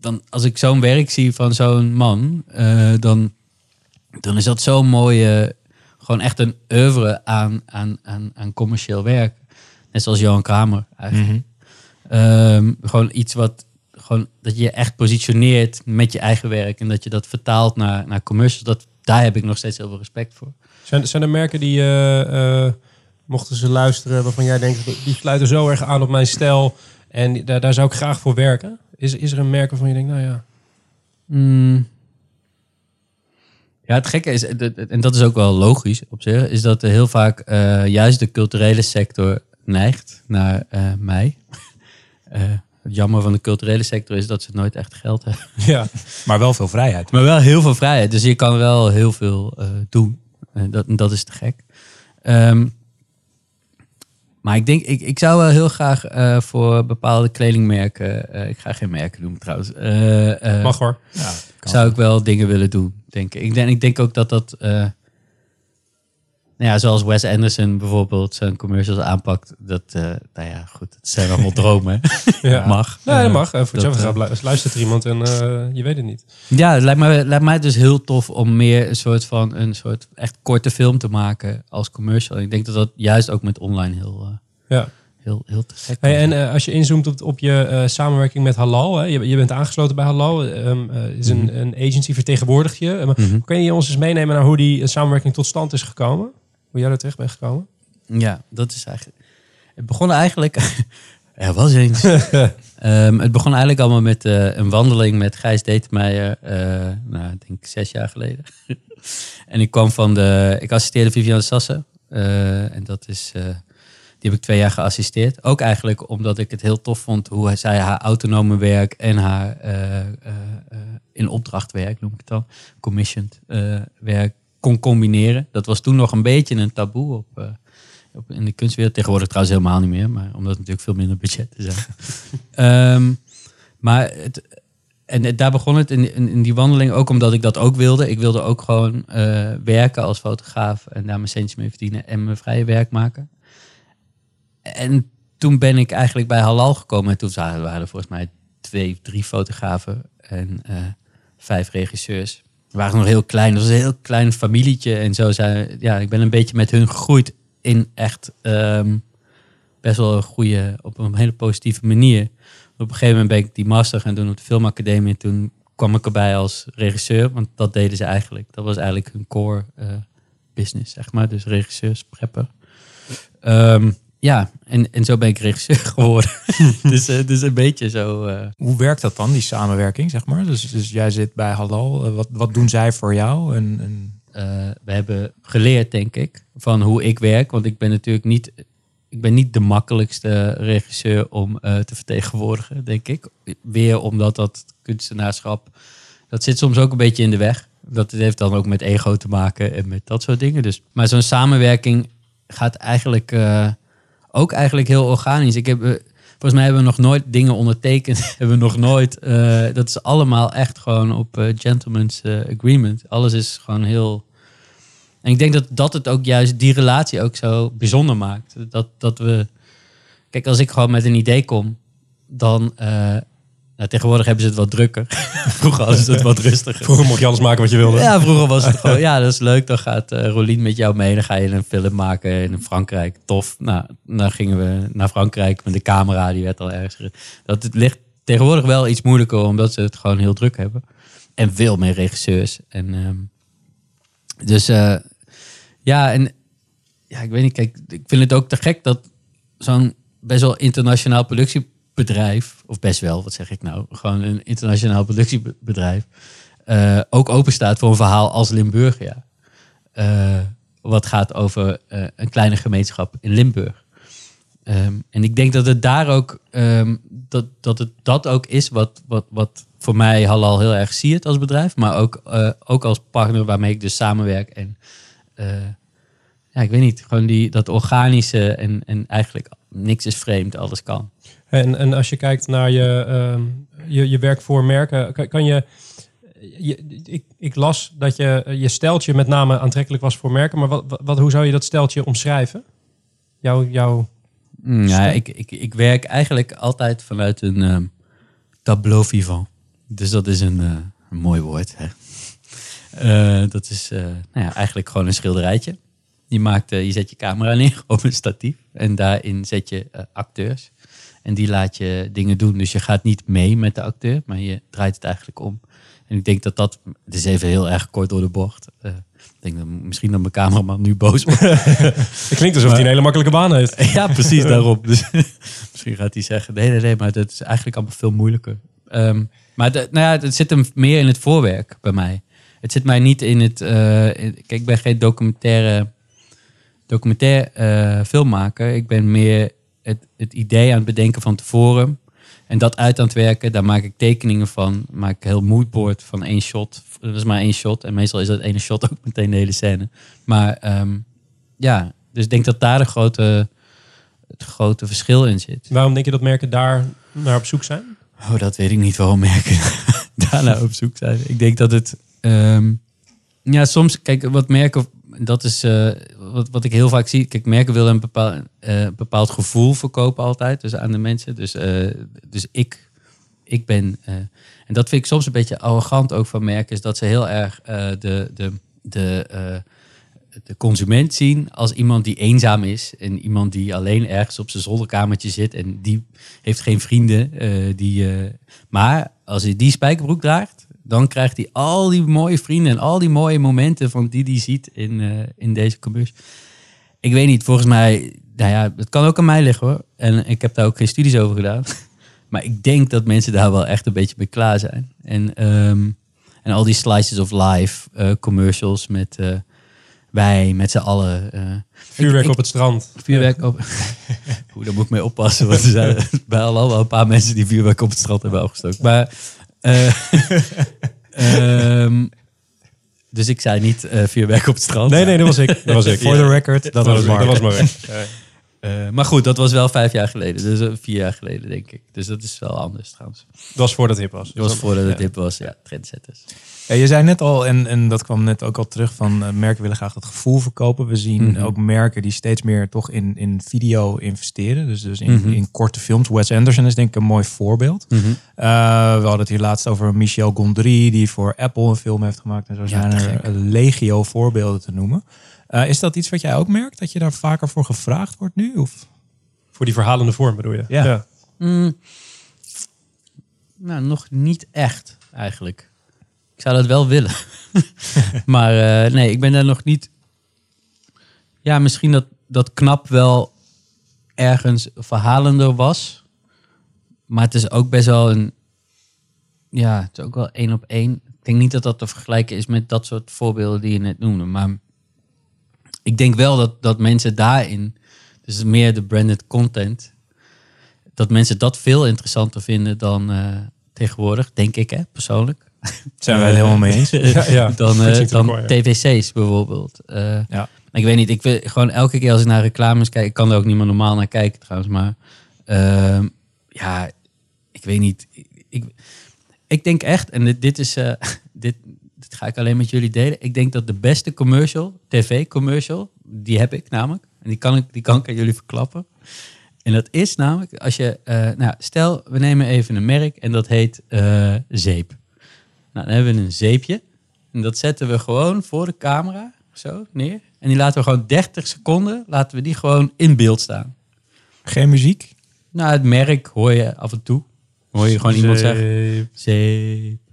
dan als ik zo'n werk zie van zo'n man, eh, dan, dan is dat zo'n mooie, gewoon echt een oeuvre aan, aan, aan, aan commercieel werk. Net zoals Johan Kramer eigenlijk.
Mhm.
Ehm, gewoon iets wat, gewoon dat je je echt positioneert met je eigen werk en dat je dat vertaalt naar, naar commercials. Dat, daar heb ik nog steeds heel veel respect voor.
Zijn, zijn er merken die, eh, mochten ze luisteren, waarvan jij denkt, die sluiten zo erg aan op mijn stijl en daar, daar zou ik graag voor werken? Is, is er een merk waarvan je denkt, nou ja,
Mm. Ja, het gekke is, en dat is ook wel logisch op zich, is dat er heel vaak eh, juist de culturele sector neigt naar eh, mij. Eh, het jammer van de culturele sector is dat ze nooit echt geld hebben.
ja.
Maar wel veel vrijheid.
Maar wel heel veel vrijheid. Dus je kan wel heel veel doen. En dat, dat is te gek. Ehm, maar ik denk, ik, ik zou wel heel graag voor bepaalde kledingmerken. ik ga geen merken noemen trouwens.
mag hoor.
Ja, kan.
zou ik wel dingen willen doen, denk ik. Ik denk, ik denk ook dat dat... eh, nou ja, zoals Wes Anderson bijvoorbeeld zijn commercials aanpakt. Dat, eh, nou ja, goed. Het zijn allemaal dromen.
Ja.
Mag.
Nee, dat mag. Eh, voor
dat, eh,
gaat lu- luistert er iemand en je weet het niet.
Ja, het lijkt mij, lijkt mij dus heel tof om meer een soort van een soort echt korte film te maken als commercial. Ik denk dat dat juist ook met online heel,
Ja.
Heel, heel te gek
Hey, en eh, als je inzoomt op, op je eh, samenwerking met Halal, hè, je, je bent aangesloten bij Halal, ehm, eh, is een,
Mhm.
een agency vertegenwoordigt je.
Mhm.
Kun je ons eens meenemen naar hoe die samenwerking tot stand is gekomen? Hoe jij er terecht bent gekomen?
Ja, dat is eigenlijk. Het begon eigenlijk. er was eens. Ehm, het begon eigenlijk allemaal met een wandeling met Gijs Detemeijer. nou, ik denk zes jaar geleden. en ik kwam van de. Ik assisteerde Viviane Sassen. en dat is. Die heb ik twee jaar geassisteerd. Ook eigenlijk omdat ik het heel tof vond hoe zij haar autonome werk en haar eh, eh, eh, in opdracht werk, noem ik het dan, commissioned werk, kon combineren. Dat was toen nog een beetje een taboe op, op, in de kunstwereld. Tegenwoordig trouwens helemaal niet meer, maar omdat het natuurlijk veel minder budgetten zijn. Ehm, maar het, en daar begon het in, in, in die wandeling ook omdat ik dat ook wilde. Ik wilde ook gewoon werken als fotograaf en daar mijn centjes mee verdienen en mijn vrije werk maken. En toen ben ik eigenlijk bij Halal gekomen. En toen waren er volgens mij twee, drie fotografen en eh, vijf regisseurs. We waren nog heel klein. Dat was een heel klein familietje. En zo zijn, ja, ik ben een beetje met hun gegroeid in echt ehm, best wel een goede, op een hele positieve manier. Op een gegeven moment ben ik die master gaan doen op de filmacademie. En toen kwam ik erbij als regisseur, want dat deden ze eigenlijk. Dat was eigenlijk hun core eh, business, zeg maar. Dus regisseurs, prepper. Ehm, ja, en, en zo ben ik regisseur geworden. dus, eh, dus een beetje zo. eh,
Hoe werkt dat dan, die samenwerking, zeg maar? Dus, dus jij zit bij Halal. eh, Wat, wat doen zij voor jou? En, en
we hebben geleerd, denk ik, van hoe ik werk. Want ik ben natuurlijk niet, ik ben niet de makkelijkste regisseur om te vertegenwoordigen, denk ik. Weer omdat dat kunstenaarschap, dat zit soms ook een beetje in de weg. Dat heeft dan ook met ego te maken en met dat soort dingen. Dus, maar zo'n samenwerking gaat eigenlijk ook eigenlijk heel organisch. Ik heb, eh, volgens mij hebben we nog nooit dingen ondertekend. hebben we nog nooit. eh, dat is allemaal echt gewoon op eh, gentleman's agreement. Alles is gewoon heel. En ik denk dat dat het ook juist die relatie ook zo bijzonder maakt. Dat, dat we. Kijk, als ik gewoon met een idee kom, dan. Nou, tegenwoordig hebben ze het wat drukker. Vroeger ze het wat rustiger.
Vroeger mocht je alles maken wat je wilde.
Ja, vroeger was het gewoon, ja, dat is leuk. Dan gaat eh Rolien met jou mee. Dan ga je een film maken in Frankrijk. Tof. Nou, dan gingen we naar Frankrijk met de camera. Die werd al ergens. Dat het ligt tegenwoordig wel iets moeilijker, omdat ze het gewoon heel druk hebben. En veel meer regisseurs. En, ehm, dus eh, ja, en ja, ik weet niet. Kijk, ik vind het ook te gek dat zo'n best wel internationaal productiebedrijf, of best wel, wat zeg ik nou? Gewoon een internationaal productiebedrijf, eh, ook open staat voor een verhaal als Limburgia. Eh, wat gaat over eh, een kleine gemeenschap in Limburg. Ehm, en ik denk dat het daar ook, ehm, dat, dat het dat ook is wat, wat, wat voor mij Halal heel erg siert als bedrijf. Maar ook, ook als partner waarmee ik dus samenwerk. En ja, ik weet niet, gewoon die, dat organische en, en eigenlijk niks is vreemd, alles kan.
En, en als je kijkt naar je, ehm, je, je werk voor merken, kan, kan je, je ik, ik las dat je, je steltje met name aantrekkelijk was voor merken, maar wat, wat, hoe zou je dat steltje omschrijven? Jouw, jouw
Mm, ja, ik, ik, ik werk eigenlijk altijd vanuit een ehm, tableau vivant. Dus dat is een, eh, een mooi woord. Hè? Eh, dat is eh, nou ja, eigenlijk gewoon een schilderijtje. Je, maakt, je zet je camera neer op een statief en daarin zet je acteurs. En die laat je dingen doen. Dus je gaat niet mee met de acteur, maar je draait het eigenlijk om. En ik denk dat dat, het is even heel erg kort door de bocht. Eh, ik denk dat misschien dat mijn cameraman nu boos wordt.
Het klinkt alsof hij een hele makkelijke baan heeft.
Ja, precies daarop. Dus misschien gaat hij zeggen, nee, nee, nee, maar dat is eigenlijk allemaal veel moeilijker. Ehm, maar de, nou ja, het zit hem meer in het voorwerk bij mij. Het zit mij niet in het... eh, kijk, ik ben geen documentaire, documentaire eh, filmmaker. Ik ben meer het, het idee aan het bedenken van tevoren. En dat uit aan het werken. Daar maak ik tekeningen van. Maak ik een heel moodboard van één shot. Dat is maar één shot. En meestal is dat ene shot ook meteen de hele scène. Maar ehm, ja, dus ik denk dat daar de grote, het grote verschil in zit.
Waarom denk je dat merken daar naar op zoek zijn?
Oh, dat weet ik niet waarom merken daarna op zoek zijn. Ik denk dat het... ehm, ja, soms, kijk, wat merken... Dat is eh, wat, wat ik heel vaak zie. Kijk, merken willen een bepaald, eh, bepaald gevoel verkopen altijd. Dus aan de mensen. Dus, eh, dus ik, ik ben... en dat vind ik soms een beetje arrogant ook van merken. Is dat ze heel erg de... de, de de consument zien als iemand die eenzaam is en iemand die alleen ergens op zijn zolderkamertje zit en die heeft geen vrienden. die, maar als hij die spijkerbroek draagt, dan krijgt hij al die mooie vrienden en al die mooie momenten van die hij ziet in, eh, in deze commerce. Ik weet niet, volgens mij, nou ja, het kan ook aan mij liggen hoor. En ik heb daar ook geen studies over gedaan. Maar ik denk dat mensen daar wel echt een beetje mee klaar zijn. En, ehm, en al die slices of life eh, commercials met, eh, wij met z'n allen
Vuurwerk
ik-
op het strand.
vuurwerk op... Oeh, daar moet ik mee oppassen, want er zijn bij al wel een paar mensen die vuurwerk op het strand hebben afgestoken. Maar, eh, ehm, dus ik zei niet eh, vuurwerk op het strand.
Nee, nee, dat was ik. Dat was ik.
For the record, dat, was. Mark.
Dat was Mark.
Eh, maar goed, dat was wel vijf jaar geleden. Dus eh, vier jaar geleden, denk ik. Dus dat is wel anders trouwens.
Dat was voordat het hip was.
Dat was voordat het
Ja.
hip was, ja, trendsetters.
Ja, je zei net al, en, en dat kwam net ook al terug, van eh, merken willen graag dat gevoel verkopen. We zien
Mhm.
ook merken die steeds meer toch in, in video investeren. Dus, dus in,
Mhm.
in korte films. Wes Anderson is denk ik een mooi voorbeeld.
Mhm.
Eh, we hadden het hier laatst over Michel Gondry, die voor Apple een film heeft gemaakt. En zo zijn er legio voorbeelden te noemen. Eh, is dat iets wat jij ook merkt? Dat je daar vaker voor gevraagd wordt nu? Of?
Voor die verhalende vorm bedoel je?
Ja.
Mm. Nou, nog niet echt eigenlijk. Ik zou dat wel willen. maar eh, nee, ik ben daar nog niet. Ja, misschien dat, dat knap wel ergens verhalender was. Maar het is ook best wel een. Ja, het is ook wel één op één. Ik denk niet dat dat te vergelijken is met dat soort voorbeelden die je net noemde. Maar ik denk wel dat, dat mensen daarin, dus meer de branded content, dat mensen dat veel interessanter vinden dan eh, tegenwoordig, denk ik hè, persoonlijk.
Zijn wij het helemaal mee eens?
Ja, ja.
dan, eh,
the
dan tvc's bijvoorbeeld. Eh,
Ja.
Ik weet niet, ik wil gewoon elke keer als ik naar reclames kijk, ik kan er ook niet meer normaal naar kijken trouwens, maar ehm, ja, ik weet niet. Ik, ik denk echt, en dit, dit is, eh, dit ga ik alleen met jullie delen. Ik denk dat de beste commercial, tv-commercial, die heb ik namelijk. En die kan ik, die kan ik aan jullie verklappen. En dat is namelijk, als je, eh, nou, stel, we nemen even een merk en dat heet eh, zeep. Nou, dan hebben we een zeepje. En dat zetten we gewoon voor de camera, zo, neer. En die laten we gewoon 30 seconden, laten we die gewoon in beeld staan.
Geen muziek?
Nou, het merk hoor je af en toe. Hoor je gewoon iemand zeggen,
Zeep.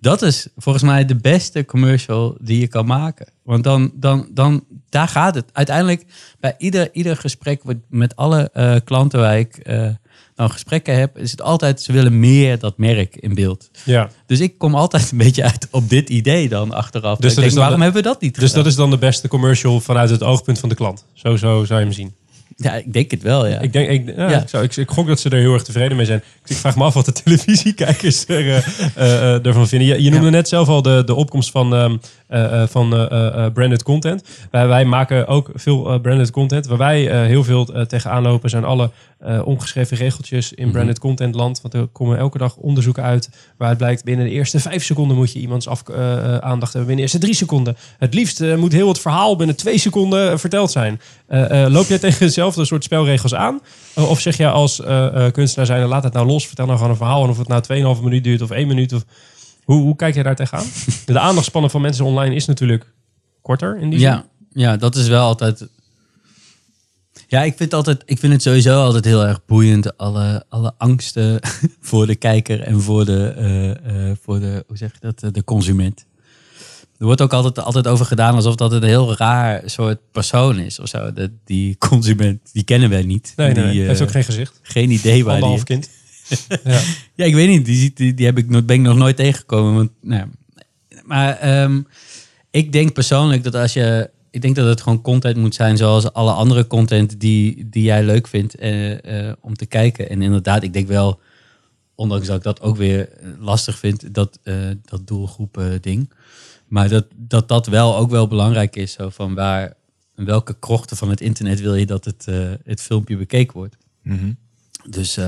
Dat is volgens mij de beste commercial die je kan maken. Want dan, dan, dan daar gaat het. Uiteindelijk bij ieder, ieder gesprek wat- met alle eh, klanten waar ik eh, nou gesprekken heb, is het altijd, ze willen meer dat merk in beeld.
Ja.
Dus ik kom altijd een beetje uit op dit idee dan achteraf.
Dus
denk, waarom
de-
hebben we dat niet
Dus dat is dan de beste commercial vanuit het oogpunt van de klant. Zo, zo zou je hem zien.
Ja, ik denk het wel, ja.
Ik, denk, ik, ja,
Ja.
Ik, zou, ik, ik gok dat ze er heel erg tevreden mee zijn. Ik, ik vraag me af wat de televisiekijkers er, eh, eh, eh, ervan vinden. Je, je noemde net zelf al de, de opkomst van, ehm, eh, eh, van eh, branded content. Wij, wij maken ook veel branded content. Waar wij heel veel tegenaan lopen zijn alle ongeschreven regeltjes in
Mhm.
branded content land. Want er komen elke dag onderzoeken uit waaruit blijkt binnen de eerste vijf seconden moet je iemands af, aandacht hebben. Binnen de eerste drie seconden. Het liefst moet heel het verhaal binnen twee seconden verteld zijn. Loop jij tegen dezelfde soort spelregels aan? Of zeg je als kunstenaar zijn, laat het nou los, vertel nou gewoon een verhaal. En of het nou 2,5 minuut duurt of 1 minuut. Of... Hoe, hoe kijk jij daar tegenaan? De aandachtspannen van mensen online is natuurlijk korter in die zin.
Ja, ja, dat is wel altijd. Ja, ik vind, altijd, ik vind het sowieso altijd heel erg boeiend. Alle, alle angsten voor de kijker en voor de, eh, eh, voor de hoe zeg je dat, eh, de consument. Er wordt ook altijd, altijd over gedaan alsof dat een heel raar soort persoon is of zo. Dat, die consument, die kennen wij niet.
Nee,
die,
nee.
eh,
heeft ook geen gezicht.
geen idee waar die...
Kind. Ja.
Ja, ik weet niet. Die, die, die heb ik, nog- ben ik nog nooit tegengekomen. Want, nou, maar ehm, ik denk persoonlijk dat als je... Ik denk dat het gewoon content moet zijn zoals alle andere content die, die jij leuk vindt eh, eh, om te kijken. En inderdaad, ik denk wel, ondanks dat ik dat ook weer lastig vind, dat, eh dat doelgroepen ding. Maar dat, dat dat wel ook wel belangrijk is. Zo van waar, in welke krochten van het internet wil je dat het, het filmpje bekeken wordt.
Mhm.
Dus,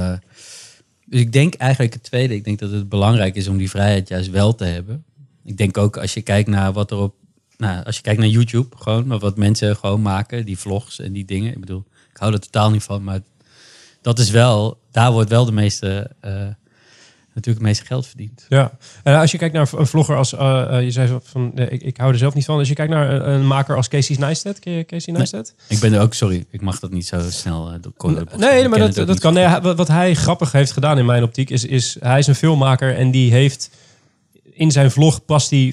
dus ik denk eigenlijk het tweede. Ik denk dat het belangrijk is om die vrijheid juist wel te hebben. Ik denk ook als je kijkt naar wat er op... Nou, als je kijkt naar YouTube, gewoon, maar wat mensen gewoon maken, die vlogs en die dingen. Ik bedoel, ik hou er totaal niet van, maar dat is wel... Daar wordt wel de meeste, eh, natuurlijk het meeste geld verdiend.
Ja, en als je kijkt naar een vlogger als, eh, eh, je zei van, ik, ik hou er zelf niet van. Als je kijkt naar een, een maker als Casey Neistat, ken je Casey Neistat?
Ik ben er ook, sorry, ik mag dat niet zo snel... door- ik
Nee, maar dat, dat kan. Nee, wat wat hij grappig heeft gedaan in mijn optiek is, is hij is een filmmaker en die heeft in zijn vlog past hij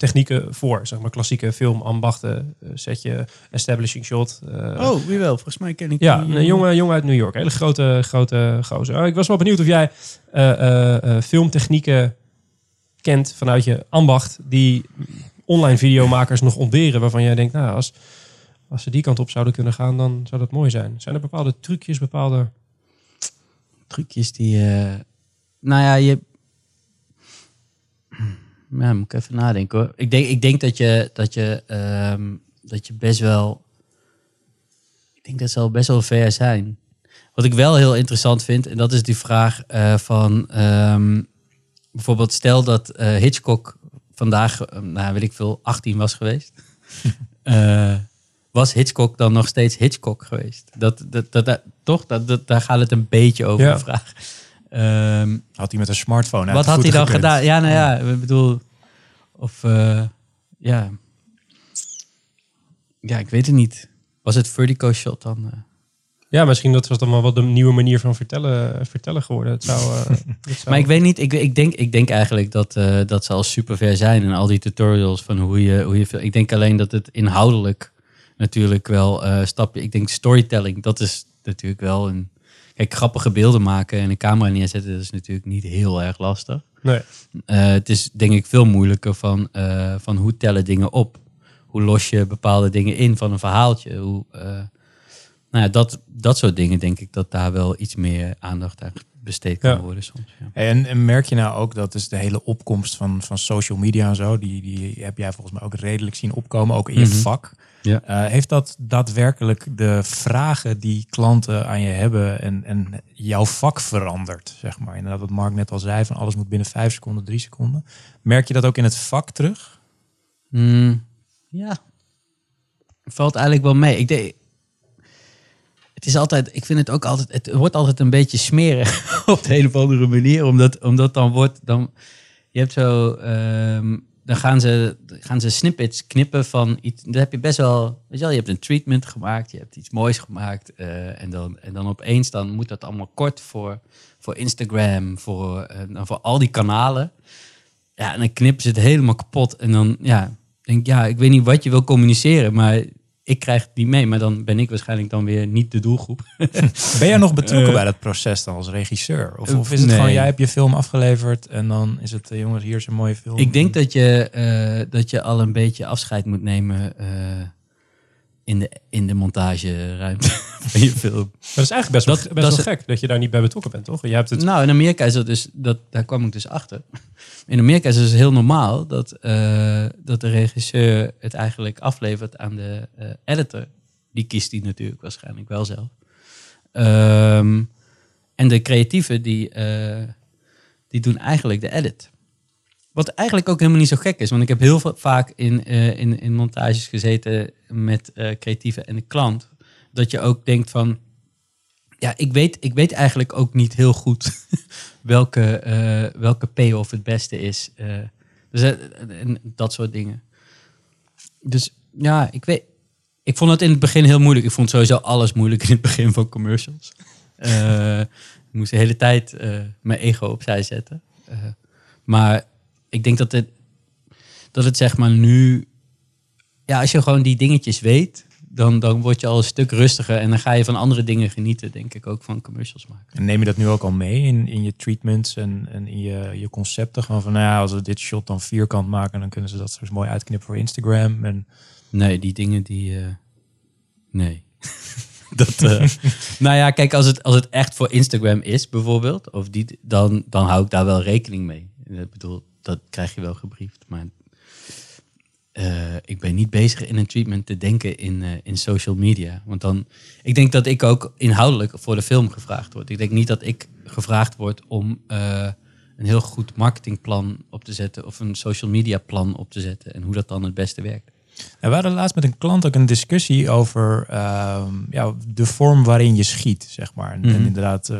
filmtechnieken voor, zeg maar klassieke filmambachten, eh, setje, establishing shot. eh,
Oh, wie wel? Volgens mij ken ik
ja,
die,
een jongen, jongen uit New York. Hele grote, grote gozer. Oh, ik was wel benieuwd of jij eh, eh, eh, filmtechnieken kent vanuit je ambacht die online videomakers nog ontberen waarvan jij denkt, nou, als, als ze die kant op zouden kunnen gaan, dan zou dat mooi zijn. Zijn er bepaalde trucjes, bepaalde...
trucjes die. eh, nou ja, je. Ja, moet ik even nadenken hoor. Ik denk, ik denk dat je dat je ehm, dat je best wel. Ik denk dat ze al best wel ver zijn. Wat ik wel heel interessant vind, en dat is die vraag eh, van ehm, bijvoorbeeld stel dat eh, Hitchcock vandaag, eh, nou weet ik veel, 18 was geweest. Was Hitchcock dan nog steeds Hitchcock geweest? Dat, dat, dat, dat- toch? Dat, dat, daar gaat het een beetje over
Ja.
de vraag. Ehm,
Had hij met een smartphone uit
wat
de
had hij dan
gekund.
gedaan? Ja, nou ja, ik bedoel, of eh, ja, ja, ik weet het niet. Was het vertigo shot dan? eh?
Ja, misschien dat was dan wel wat de nieuwe manier van vertellen, vertellen geworden. Het zou, eh, het zou-
Maar ik weet niet, ik, ik, denk, ik denk eigenlijk dat, eh, dat ze al super ver zijn en al die tutorials van hoe je, hoe je veel. Ik denk alleen dat het inhoudelijk natuurlijk wel eh stapje. Ik denk storytelling, dat is natuurlijk wel een. Kijk, grappige beelden maken en een camera neerzetten, dat is natuurlijk niet heel erg lastig.
Nee.
Eh, het is denk ik veel moeilijker van, eh, van hoe tellen dingen op. Hoe los je bepaalde dingen in van een verhaaltje. Hoe, eh, nou ja, dat, dat soort dingen denk ik dat daar wel iets meer aandacht aan besteed kan
Ja.
worden soms. Ja.
En, en merk je nou ook dat dus de hele opkomst van, van social media en zo, die, die heb jij volgens mij ook redelijk zien opkomen, ook in je
Mhm.
vak.
Ja.
Eh, heeft dat daadwerkelijk de vragen die klanten aan je hebben en, en jouw vak veranderd? Zeg maar. Inderdaad, wat Mark net al zei, van alles moet binnen vijf seconden, drie seconden. Merk je dat ook in het vak terug?
Hmm, ja, valt eigenlijk wel mee. Ik denk, het is altijd, ik vind het ook altijd, het wordt altijd een beetje smerig op de een of andere manier, omdat, omdat dan wordt, dan, je hebt zo, ehm, dan gaan ze, gaan ze snippets knippen van iets, dan heb je best wel, weet je wel, je hebt een treatment gemaakt, je hebt iets moois gemaakt, eh, en, dan, en dan opeens dan moet dat allemaal kort voor, voor Instagram, voor, eh, dan voor al die kanalen. Ja, en dan knippen ze het helemaal kapot. En dan, ja, denk ja, ik weet niet wat je wil communiceren, maar ik krijg niet mee. Maar dan ben ik waarschijnlijk dan weer niet de doelgroep.
Ben jij nog betrokken
Eh,
bij dat proces dan als regisseur? Of,
eh,
of is het
nee.
gewoon, jij hebt je film afgeleverd en dan is het, eh, jongens, hier is een mooie film.
ik denk dat je, dat je al een beetje afscheid moet nemen in, de, in de montageruimte van je film.
dat is eigenlijk best,
Dat-
best
dat
wel
is-
gek dat je daar niet bij betrokken bent, toch? Je hebt het...
Nou, in Amerika is dat dus, dat, daar kwam ik dus achter. In Amerika is het dus heel normaal dat, eh, dat de regisseur het eigenlijk aflevert aan de eh, editor. Die kiest die natuurlijk waarschijnlijk wel zelf. Ehm, en de creatieven die, eh, die doen eigenlijk de edit. Wat eigenlijk ook helemaal niet zo gek is. Want ik heb heel va- vaak in, eh, in, in montages gezeten met eh creatieven en de klant. Dat je ook denkt van... Ja, ik weet, ik weet eigenlijk ook niet heel goed welke, eh, welke payoff het beste is. dus, en dat soort dingen. Dus ja, ik weet... Ik vond het in het begin heel moeilijk. Ik vond sowieso alles moeilijk in het begin van commercials. Ik moest de hele tijd mijn ego opzij zetten. Maar ik denk dat het, dat het zeg maar nu... Ja, als je gewoon die dingetjes weet, dan, dan word je al een stuk rustiger. En dan ga je van andere dingen genieten, denk ik, ook van commercials maken.
En neem je dat nu ook al mee in, in je treatments en, en in je, je concepten? Gewoon van, nou ja, als we dit shot dan vierkant maken, dan kunnen ze dat straks mooi uitknippen voor Instagram. En
Nee, die dingen die... eh, nee. dat, eh, nou ja, kijk, als het, als het echt voor Instagram is bijvoorbeeld, of die, dan, dan hou ik daar wel rekening mee. Ik bedoel, dat krijg je wel gebriefd. Maar eh, ik ben niet bezig in een treatment te denken in, eh, in social media. Want dan, ik denk dat ik ook inhoudelijk voor de film gevraagd word. Ik denk niet dat ik gevraagd word om eh, een heel goed marketingplan op te zetten of een social media plan op te zetten en hoe dat dan het beste werkt.
En we hadden laatst met een klant ook een discussie over ehm, ja, de vorm waarin je schiet, zeg maar. En, en
Mhm.
inderdaad, eh,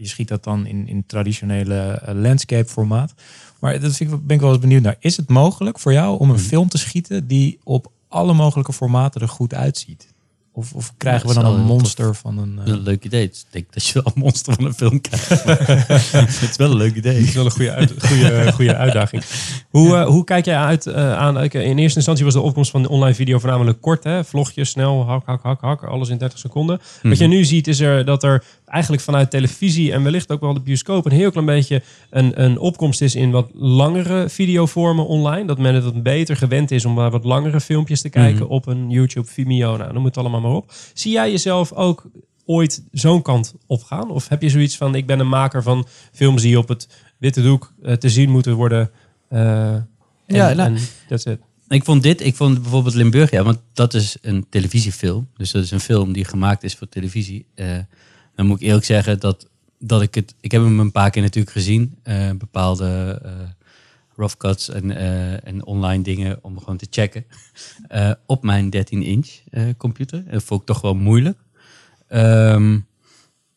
je schiet dat dan in, in traditionele eh, landscape formaat. Maar dat vind ik, ben ik wel eens benieuwd naar. Is het mogelijk voor jou om een
Mhm.
film te schieten die op alle mogelijke formaten er goed uitziet? Of, of krijgen
Ja,
we dan een monster van een... eh,
een leuk idee. Ik denk dat je wel een monster van een film krijgt. het is wel een leuk idee.
Dat is wel een goede, uit, goede, goede uitdaging. Hoe, eh, hoe kijk jij uit, eh, aan... In eerste instantie was de opkomst van online video voornamelijk kort. Hè? Vlogjes, snel, hak, hak, hak, hak. Alles in 30 seconden. Wat je nu ziet is er dat er eigenlijk vanuit televisie en wellicht ook wel de bioscoop een heel klein beetje een, een opkomst is in wat langere videovormen online. Dat men het wat beter gewend is om maar wat langere filmpjes te kijken
Mhm.
op een YouTube, Vimeo, nou, noem het allemaal maar op. Zie jij jezelf ook ooit zo'n kant op gaan? Of heb je zoiets van, ik ben een maker van films die op het witte doek eh, te zien moeten worden? eh, en,
Ja, nou-
en that's it.
Ik vond dit, ik vond bijvoorbeeld Limburgia, want dat is een televisiefilm. Dus dat is een film die gemaakt is voor televisie. Eh, dan moet ik eerlijk zeggen dat, dat ik het, ik heb hem een paar keer natuurlijk gezien. eh, bepaalde eh rough cuts en, eh, en online dingen om gewoon te checken. op mijn 13-inch eh, computer. Dat vond ik toch wel moeilijk. Ehm,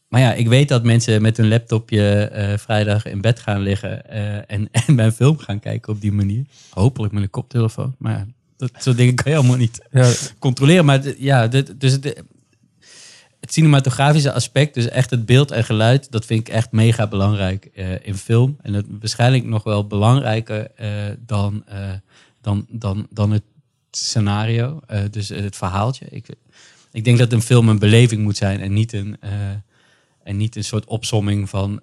maar ja, ik weet dat mensen met hun laptopje vrijdag in bed gaan liggen en, en mijn film gaan kijken op die manier. Hopelijk met een koptelefoon. Maar ja, dat soort dingen kan je allemaal niet
Ja,
controleren. Maar ja, dit, dus het, het cinematografische aspect, dus echt het beeld en geluid, dat vind ik echt mega belangrijk eh, in film. En dat waarschijnlijk nog wel belangrijker eh, dan, eh, dan, dan, dan het scenario, dus het verhaaltje. Ik, ik denk dat een film een beleving moet zijn en niet een, en niet een soort opsomming van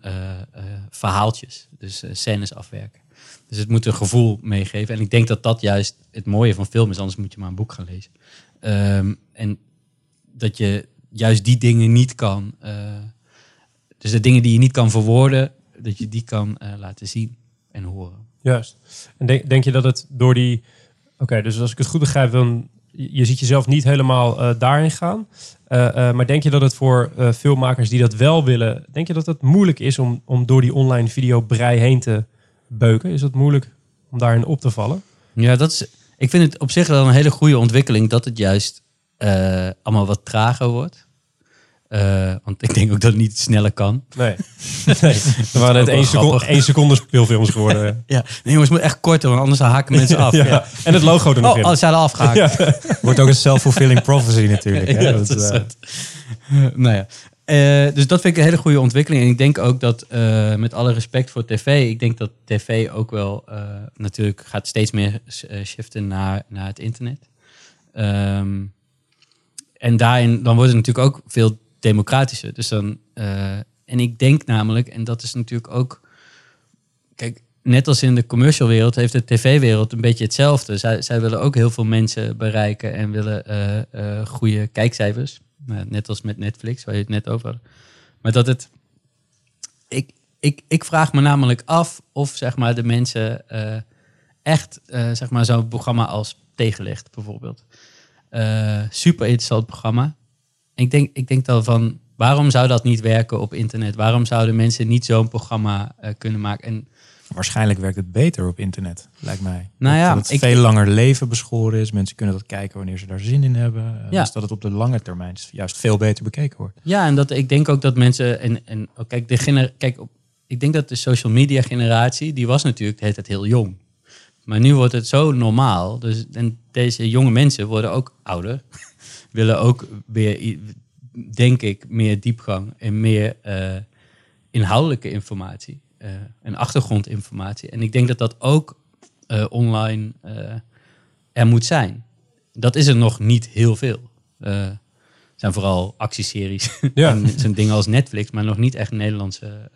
verhaaltjes. Dus scènes afwerken. Dus het moet een gevoel meegeven. En ik denk dat dat juist het mooie van film is, anders moet je maar een boek gaan lezen. Ehm, en dat je juist die dingen niet kan. eh, dus de dingen die je niet kan verwoorden, dat je die kan eh, laten zien en horen.
Juist. En denk, denk je dat het door die... Oké, dus als ik het goed begrijp, dan... Je ziet jezelf niet helemaal eh, daarin gaan. Maar denk je dat het voor filmmakers die dat wel willen... Denk je dat het moeilijk is om, om door die online videobrei heen te beuken? Is het moeilijk om daarin op te vallen?
Ja, dat is. Ik vind het op zich wel een hele goede ontwikkeling dat het juist eh, allemaal wat trager wordt. Eh, want ik denk ook dat het niet sneller kan.
Nee. nee. Er waren net
wel
één seconde, één seconde speelfilms geworden.
Ja, nee, jongens, het moet echt korter, want anders haken mensen af.
ja.
Ja.
En het logo er nog
Oh,
in.
oh, ze zijn al afgehaakt.
Ja.
Wordt ook een self-fulfilling prophecy natuurlijk. Hè?
Ja,
Dat,
dat is
eh,
het. nou ja. Eh, dus dat vind ik een hele goede ontwikkeling. En ik denk ook dat, eh, met alle respect voor tv, ik denk dat tv ook wel eh, natuurlijk gaat steeds meer shiften naar, naar het internet. Ehm, en daarin, dan wordt het natuurlijk ook veel democratischer. Dus dan, eh, en ik denk namelijk, en dat is natuurlijk ook, kijk, net als in de commercial wereld heeft de tv-wereld een beetje hetzelfde. Zij, zij willen ook heel veel mensen bereiken en willen eh, eh, goede kijkcijfers. Net als met Netflix, waar je het net over had. Maar dat het. Ik, ik, ik vraag me namelijk af of zeg maar, de mensen echt zeg maar, zo'n programma als Tegenlicht bijvoorbeeld. Eh, super interessant programma. Ik denk, ik denk dan van waarom zou dat niet werken op internet? Waarom zouden mensen niet zo'n programma eh, kunnen maken? En
Waarschijnlijk werkt het beter op internet, lijkt mij.
Nou ja,
dat het
ik-
veel langer leven beschoren is. Mensen kunnen dat kijken wanneer ze daar zin in hebben. Eh,
Ja.
Dus dat het op de lange termijn juist veel beter bekeken wordt.
Ja, en dat, ik denk ook dat mensen. En, en oh, kijk, de gener, kijk op, ik denk dat de social media generatie. die was natuurlijk de hele tijd heel jong. Maar nu wordt het zo normaal. Dus, en deze jonge mensen worden ook ouder. willen ook weer, denk ik, meer diepgang en meer eh, inhoudelijke informatie. eh, en achtergrondinformatie. En ik denk dat dat ook eh, online er moet zijn. Dat is er nog niet heel veel. Het zijn vooral actieseries
Ja.
en zo'n dingen als Netflix, maar nog niet echt Nederlandse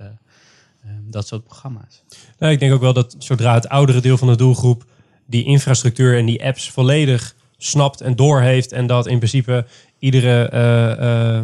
dat soort programma's.
Nou, ik denk ook wel dat zodra het oudere deel van de doelgroep die infrastructuur en die apps volledig snapt en doorheeft en dat in principe iedere eh, eh,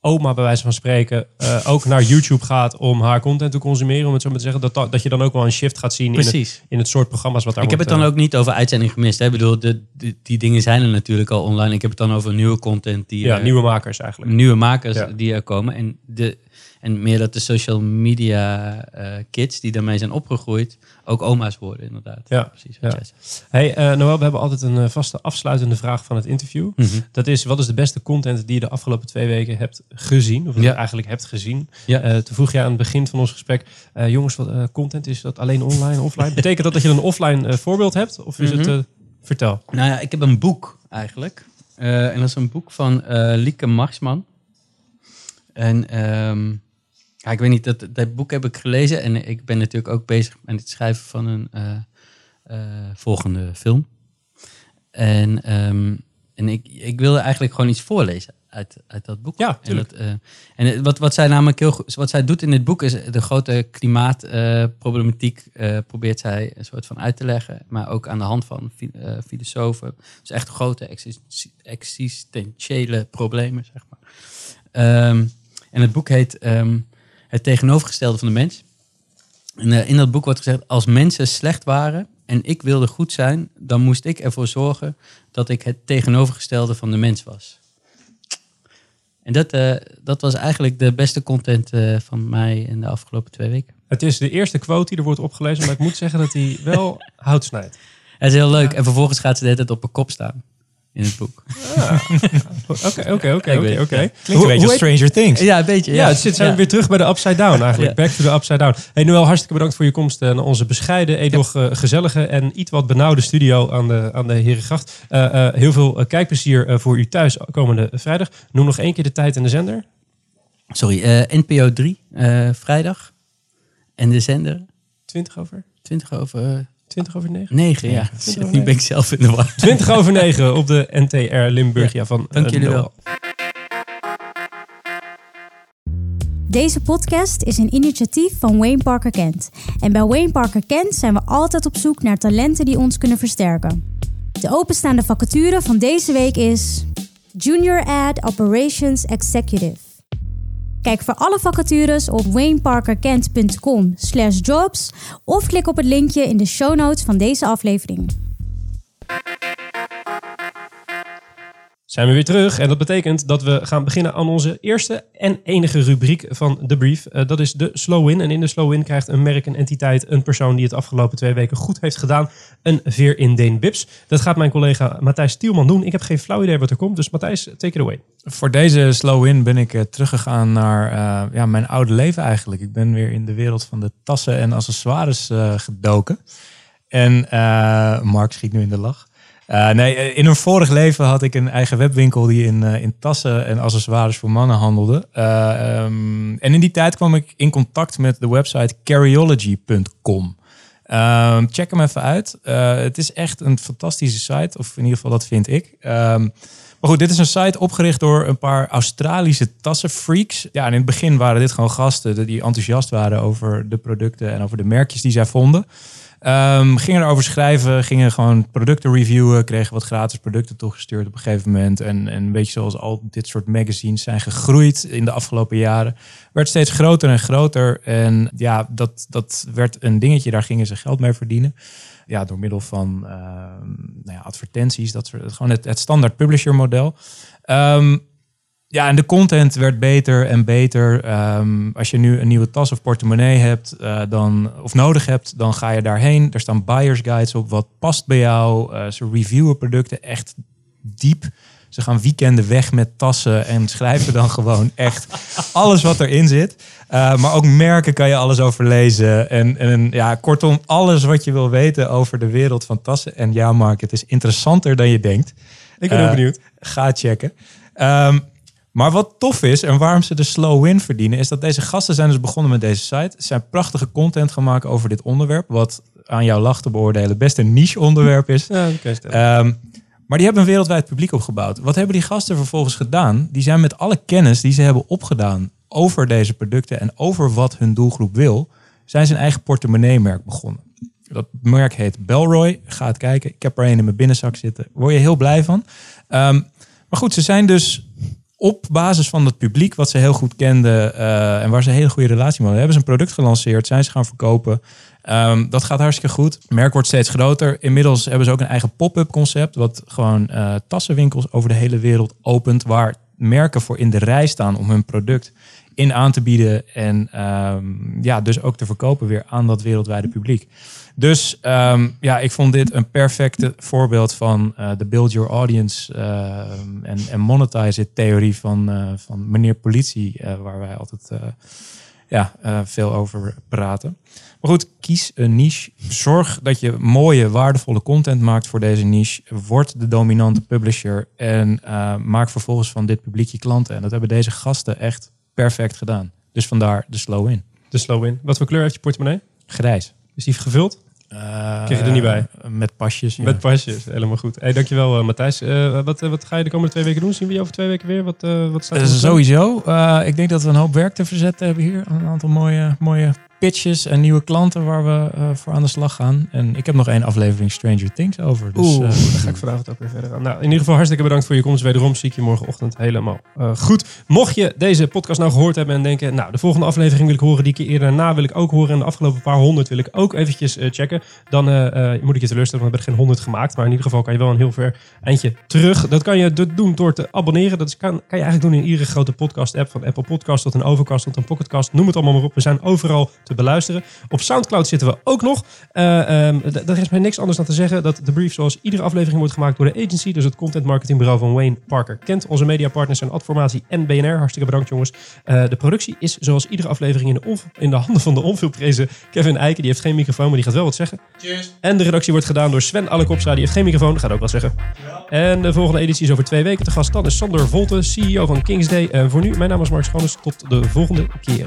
oma bij wijze van spreken eh, ook naar YouTube gaat om haar content te consumeren, om het zo maar te zeggen, dat, dat, dat je dan ook wel een shift gaat zien in het, in het soort programma's wat daar
Ik heb het dan ook niet over uitzending gemist. Hè? Ik bedoel, de, de- die dingen zijn er natuurlijk al online. Ik heb het dan over nieuwe content die
ja,
er-
nieuwe makers eigenlijk.
nieuwe makers
Ja.
die er komen. En, de, en meer dat de social media eh, kids die daarmee zijn opgegroeid ook oma's worden, inderdaad.
Ja,
precies. Wat
ja.
jij zegt.
Hey, eh, Noël, we hebben altijd een eh, vaste afsluitende vraag van het interview.
Mhm.
Dat is, wat is de beste content die je de afgelopen twee weken hebt gezien? Of
Ja.
eigenlijk hebt gezien?
Ja.
Eh, toen vroeg je aan het begin van ons gesprek, jongens, wat content is dat alleen online, offline? Betekent dat dat je een offline voorbeeld hebt? Of is het,
Mhm.
vertel.
Nou ja, ik heb een boek eigenlijk. En dat is een boek van Lieke Marsman. En ehm, ja, ik weet niet, dat, dat boek heb ik gelezen. En ik ben natuurlijk ook bezig met het schrijven van een eh, eh, volgende film. En, ehm, en ik, ik wilde eigenlijk gewoon iets voorlezen uit, uit dat boek.
Ja,
en
tuurlijk.
dat, eh, en het- wat, wat zij namelijk heel goed, wat zij doet in dit boek is de grote klimaatproblematiek probeert zij een soort van uit te leggen, maar ook aan de hand van fi- filosofen. Dus echt grote exist- existentiële problemen, zeg maar. Ehm, en het boek heet ehm, Het tegenovergestelde van de mens. En eh, in dat boek wordt gezegd, als mensen slecht waren en ik wilde goed zijn, dan moest ik ervoor zorgen dat ik het tegenovergestelde van de mens was. En dat, eh, dat was eigenlijk de beste content eh, van mij in de afgelopen twee weken.
Het is de eerste quote die er wordt opgelezen, maar ik moet zeggen dat hij wel hout snijdt.
Het is heel leuk. En vervolgens gaat ze de hele tijd op een kop staan in het boek.
Oké, oké, oké, oké, oké.
Klinkt een beetje als Stranger Things.
Ja, een beetje.
Ja, het zit, zijn we weer terug bij de Upside Down eigenlijk.
Ja.
Back to the Upside Down. Hey Noël, hartstikke bedankt voor je komst eh, naar onze bescheiden, edoch eh, gezellige en iets wat benauwde studio aan de, aan de Herengracht. Eh, eh, heel veel eh, kijkplezier eh, voor u thuis komende vrijdag. Noem nog één keer de tijd en de zender.
Sorry, eh, NPO 3, eh, vrijdag. En de zender,
20 over,
20 over
20 over 9.
9. Ja,
Twintig over
nu ben ik zelf in de war.
20 over 9 op de NTR Limburgia van
Dank
eh,
jullie wel.
Deze podcast is een initiatief van Wayne Parker Kent. En bij Wayne Parker Kent zijn we altijd op zoek naar talenten die ons kunnen versterken. De openstaande vacature van deze week is Junior Ad Operations Executive. Kijk voor alle vacatures op wayneparkerkent.com slash jobs of klik op het linkje in de show notes van deze aflevering.
Zijn we weer terug en dat betekent dat we gaan beginnen aan onze eerste en enige rubriek van de brief. Eh, dat is de slow win. En in de slow win krijgt een merk, een entiteit, een persoon die het afgelopen twee weken goed heeft gedaan, een veer in Deen Bips. Dat gaat mijn collega Matthijs Tielman doen. Ik heb geen flauw idee wat er komt, dus Matthijs, take it away.
Voor deze slow in ben ik eh, teruggegaan naar eh, ja, mijn oude leven eigenlijk. Ik ben weer in de wereld van de tassen en accessoires gedoken. En Mark schiet nu in de lach. Eh, nee, eh, in een vorig leven had ik een eigen webwinkel die in, eh, in tassen en accessoires voor mannen handelde. Eh, ehm, en in die tijd kwam ik in contact met de website carryology.com. Ehm, check hem even uit. Het is echt een fantastische site, of in ieder geval dat vind ik. Ehm, maar goed, dit is een site opgericht door een paar Australische tassenfreaks. Ja, en in het begin waren dit gewoon gasten die enthousiast waren over de producten en over de merkjes die zij vonden. Ehm, gingen erover schrijven, gingen gewoon producten reviewen, kregen wat gratis producten toegestuurd op een gegeven moment. En, en een beetje zoals al dit soort magazines zijn gegroeid in de afgelopen jaren. Werd steeds groter en groter. En ja, dat, dat werd een dingetje, daar gingen ze geld mee verdienen. Ja, door middel van ehm, nou ja, advertenties, dat soort, gewoon het, het standaard publisher model. Ehm, ja, en de content werd beter en beter. Ehm, als je nu een nieuwe tas of portemonnee hebt, eh, dan, of nodig hebt, dan ga je daarheen. Er staan buyers guides op. Wat past bij jou? Eh, ze reviewen producten echt diep. Ze gaan weekenden weg met tassen en schrijven dan gewoon echt alles wat erin zit. Eh, maar ook merken kan je alles over lezen. En, en ja, kortom, alles wat je wil weten over de wereld van tassen. En ja, Mark, het is interessanter dan je denkt.
Ik ben heel benieuwd.
Ga checken. Ehm, maar wat tof is en waarom ze de slow win verdienen, is dat deze gasten zijn dus begonnen met deze site. Ze zijn prachtige content gemaakt over dit onderwerp, wat aan jouw lach te beoordelen best een niche onderwerp is.
Ja.
Ehm, maar die hebben een wereldwijd publiek opgebouwd. Wat hebben die gasten vervolgens gedaan? Die zijn met alle kennis die ze hebben opgedaan over deze producten en over wat hun doelgroep wil, zijn ze een eigen portemonnee-merk begonnen. Dat merk heet Belroy. Ga het kijken. Ik heb er een in mijn binnenzak zitten. Word je heel blij van. Ehm, maar goed, ze zijn dus op basis van het publiek wat ze heel goed kenden eh, en waar ze een hele goede relatie mee hadden, hebben ze een product gelanceerd, zijn ze gaan verkopen. Ehm, dat gaat hartstikke goed. Het merk wordt steeds groter. Inmiddels hebben ze ook een eigen pop-up concept, wat gewoon eh, tassenwinkels over de hele wereld opent, waar merken voor in de rij staan om hun product in aan te bieden en ehm, ja, dus ook te verkopen weer aan dat wereldwijde publiek. Dus ehm, ja, ik vond dit een perfecte voorbeeld van eh, de build your audience ehm, en, en monetize it theorie van, eh, van meneer politie, eh, waar wij altijd ja, veel over praten. Maar goed, kies een niche. Zorg dat je mooie, waardevolle content maakt voor deze niche. Word de dominante publisher en maak vervolgens van dit publiek je klanten. En dat hebben deze gasten echt perfect gedaan. Dus vandaar de slow in.
De slow win. Wat voor kleur heeft je portemonnee?
Grijs.
Is die gevuld?
Eh,
Kreeg je er niet bij?
Met pasjes. ja.
Met pasjes, helemaal goed. Hey, dankjewel uh, Matthijs. Uh, wat, uh, wat ga je de komende twee weken doen? Zien we je over twee weken weer? Wat, wat staat er
Sowieso. ik denk dat we een hoop werk te verzetten hebben hier. Een aantal mooie, mooie pitches en nieuwe klanten waar we uh, voor aan de slag gaan. En ik heb nog één aflevering Stranger Things over. Dus,
Oeh, uh, daar ga ik vanavond ook weer verder aan. Nou, in ieder geval hartstikke bedankt voor je komst. Wederom zie ik je morgenochtend helemaal uh, goed. Mocht je deze podcast nou gehoord hebben en denken... nou, de volgende aflevering wil ik horen, die keer eerder daarna wil ik ook horen... en de afgelopen paar honderd wil ik ook eventjes checken... dan moet ik je teleurstellen, want we hebben er geen honderd gemaakt. Maar in ieder geval kan je wel een heel ver eindje terug. Dat kan je doen door te abonneren. Dat kan, kan je eigenlijk doen in iedere grote podcast-app... van Apple Podcast tot een Overcast tot een Pocketcast. Noem het allemaal maar op. We zijn overal te beluisteren. Op Soundcloud zitten we ook nog. Uh, um, er is mij niks anders dan te zeggen dat de brief zoals iedere aflevering wordt gemaakt door de agency. Dus het content marketingbureau van Wayne Parker kent. Onze mediapartners zijn Adformatie en BNR. Hartstikke bedankt jongens. Uh, de productie is zoals iedere aflevering in de, in de handen van de onveelprezen Kevin Eiken. Die heeft geen microfoon, maar die gaat wel wat zeggen.
Cheers.
En de redactie wordt gedaan door Sven Allekopstra. Die heeft geen microfoon, gaat ook wat zeggen. Ja. En de volgende editie is over twee weken te gast. Dan is Sander Volte, CEO van Kingsday. En voor nu, mijn naam is Mark Schoones. Tot de volgende keer.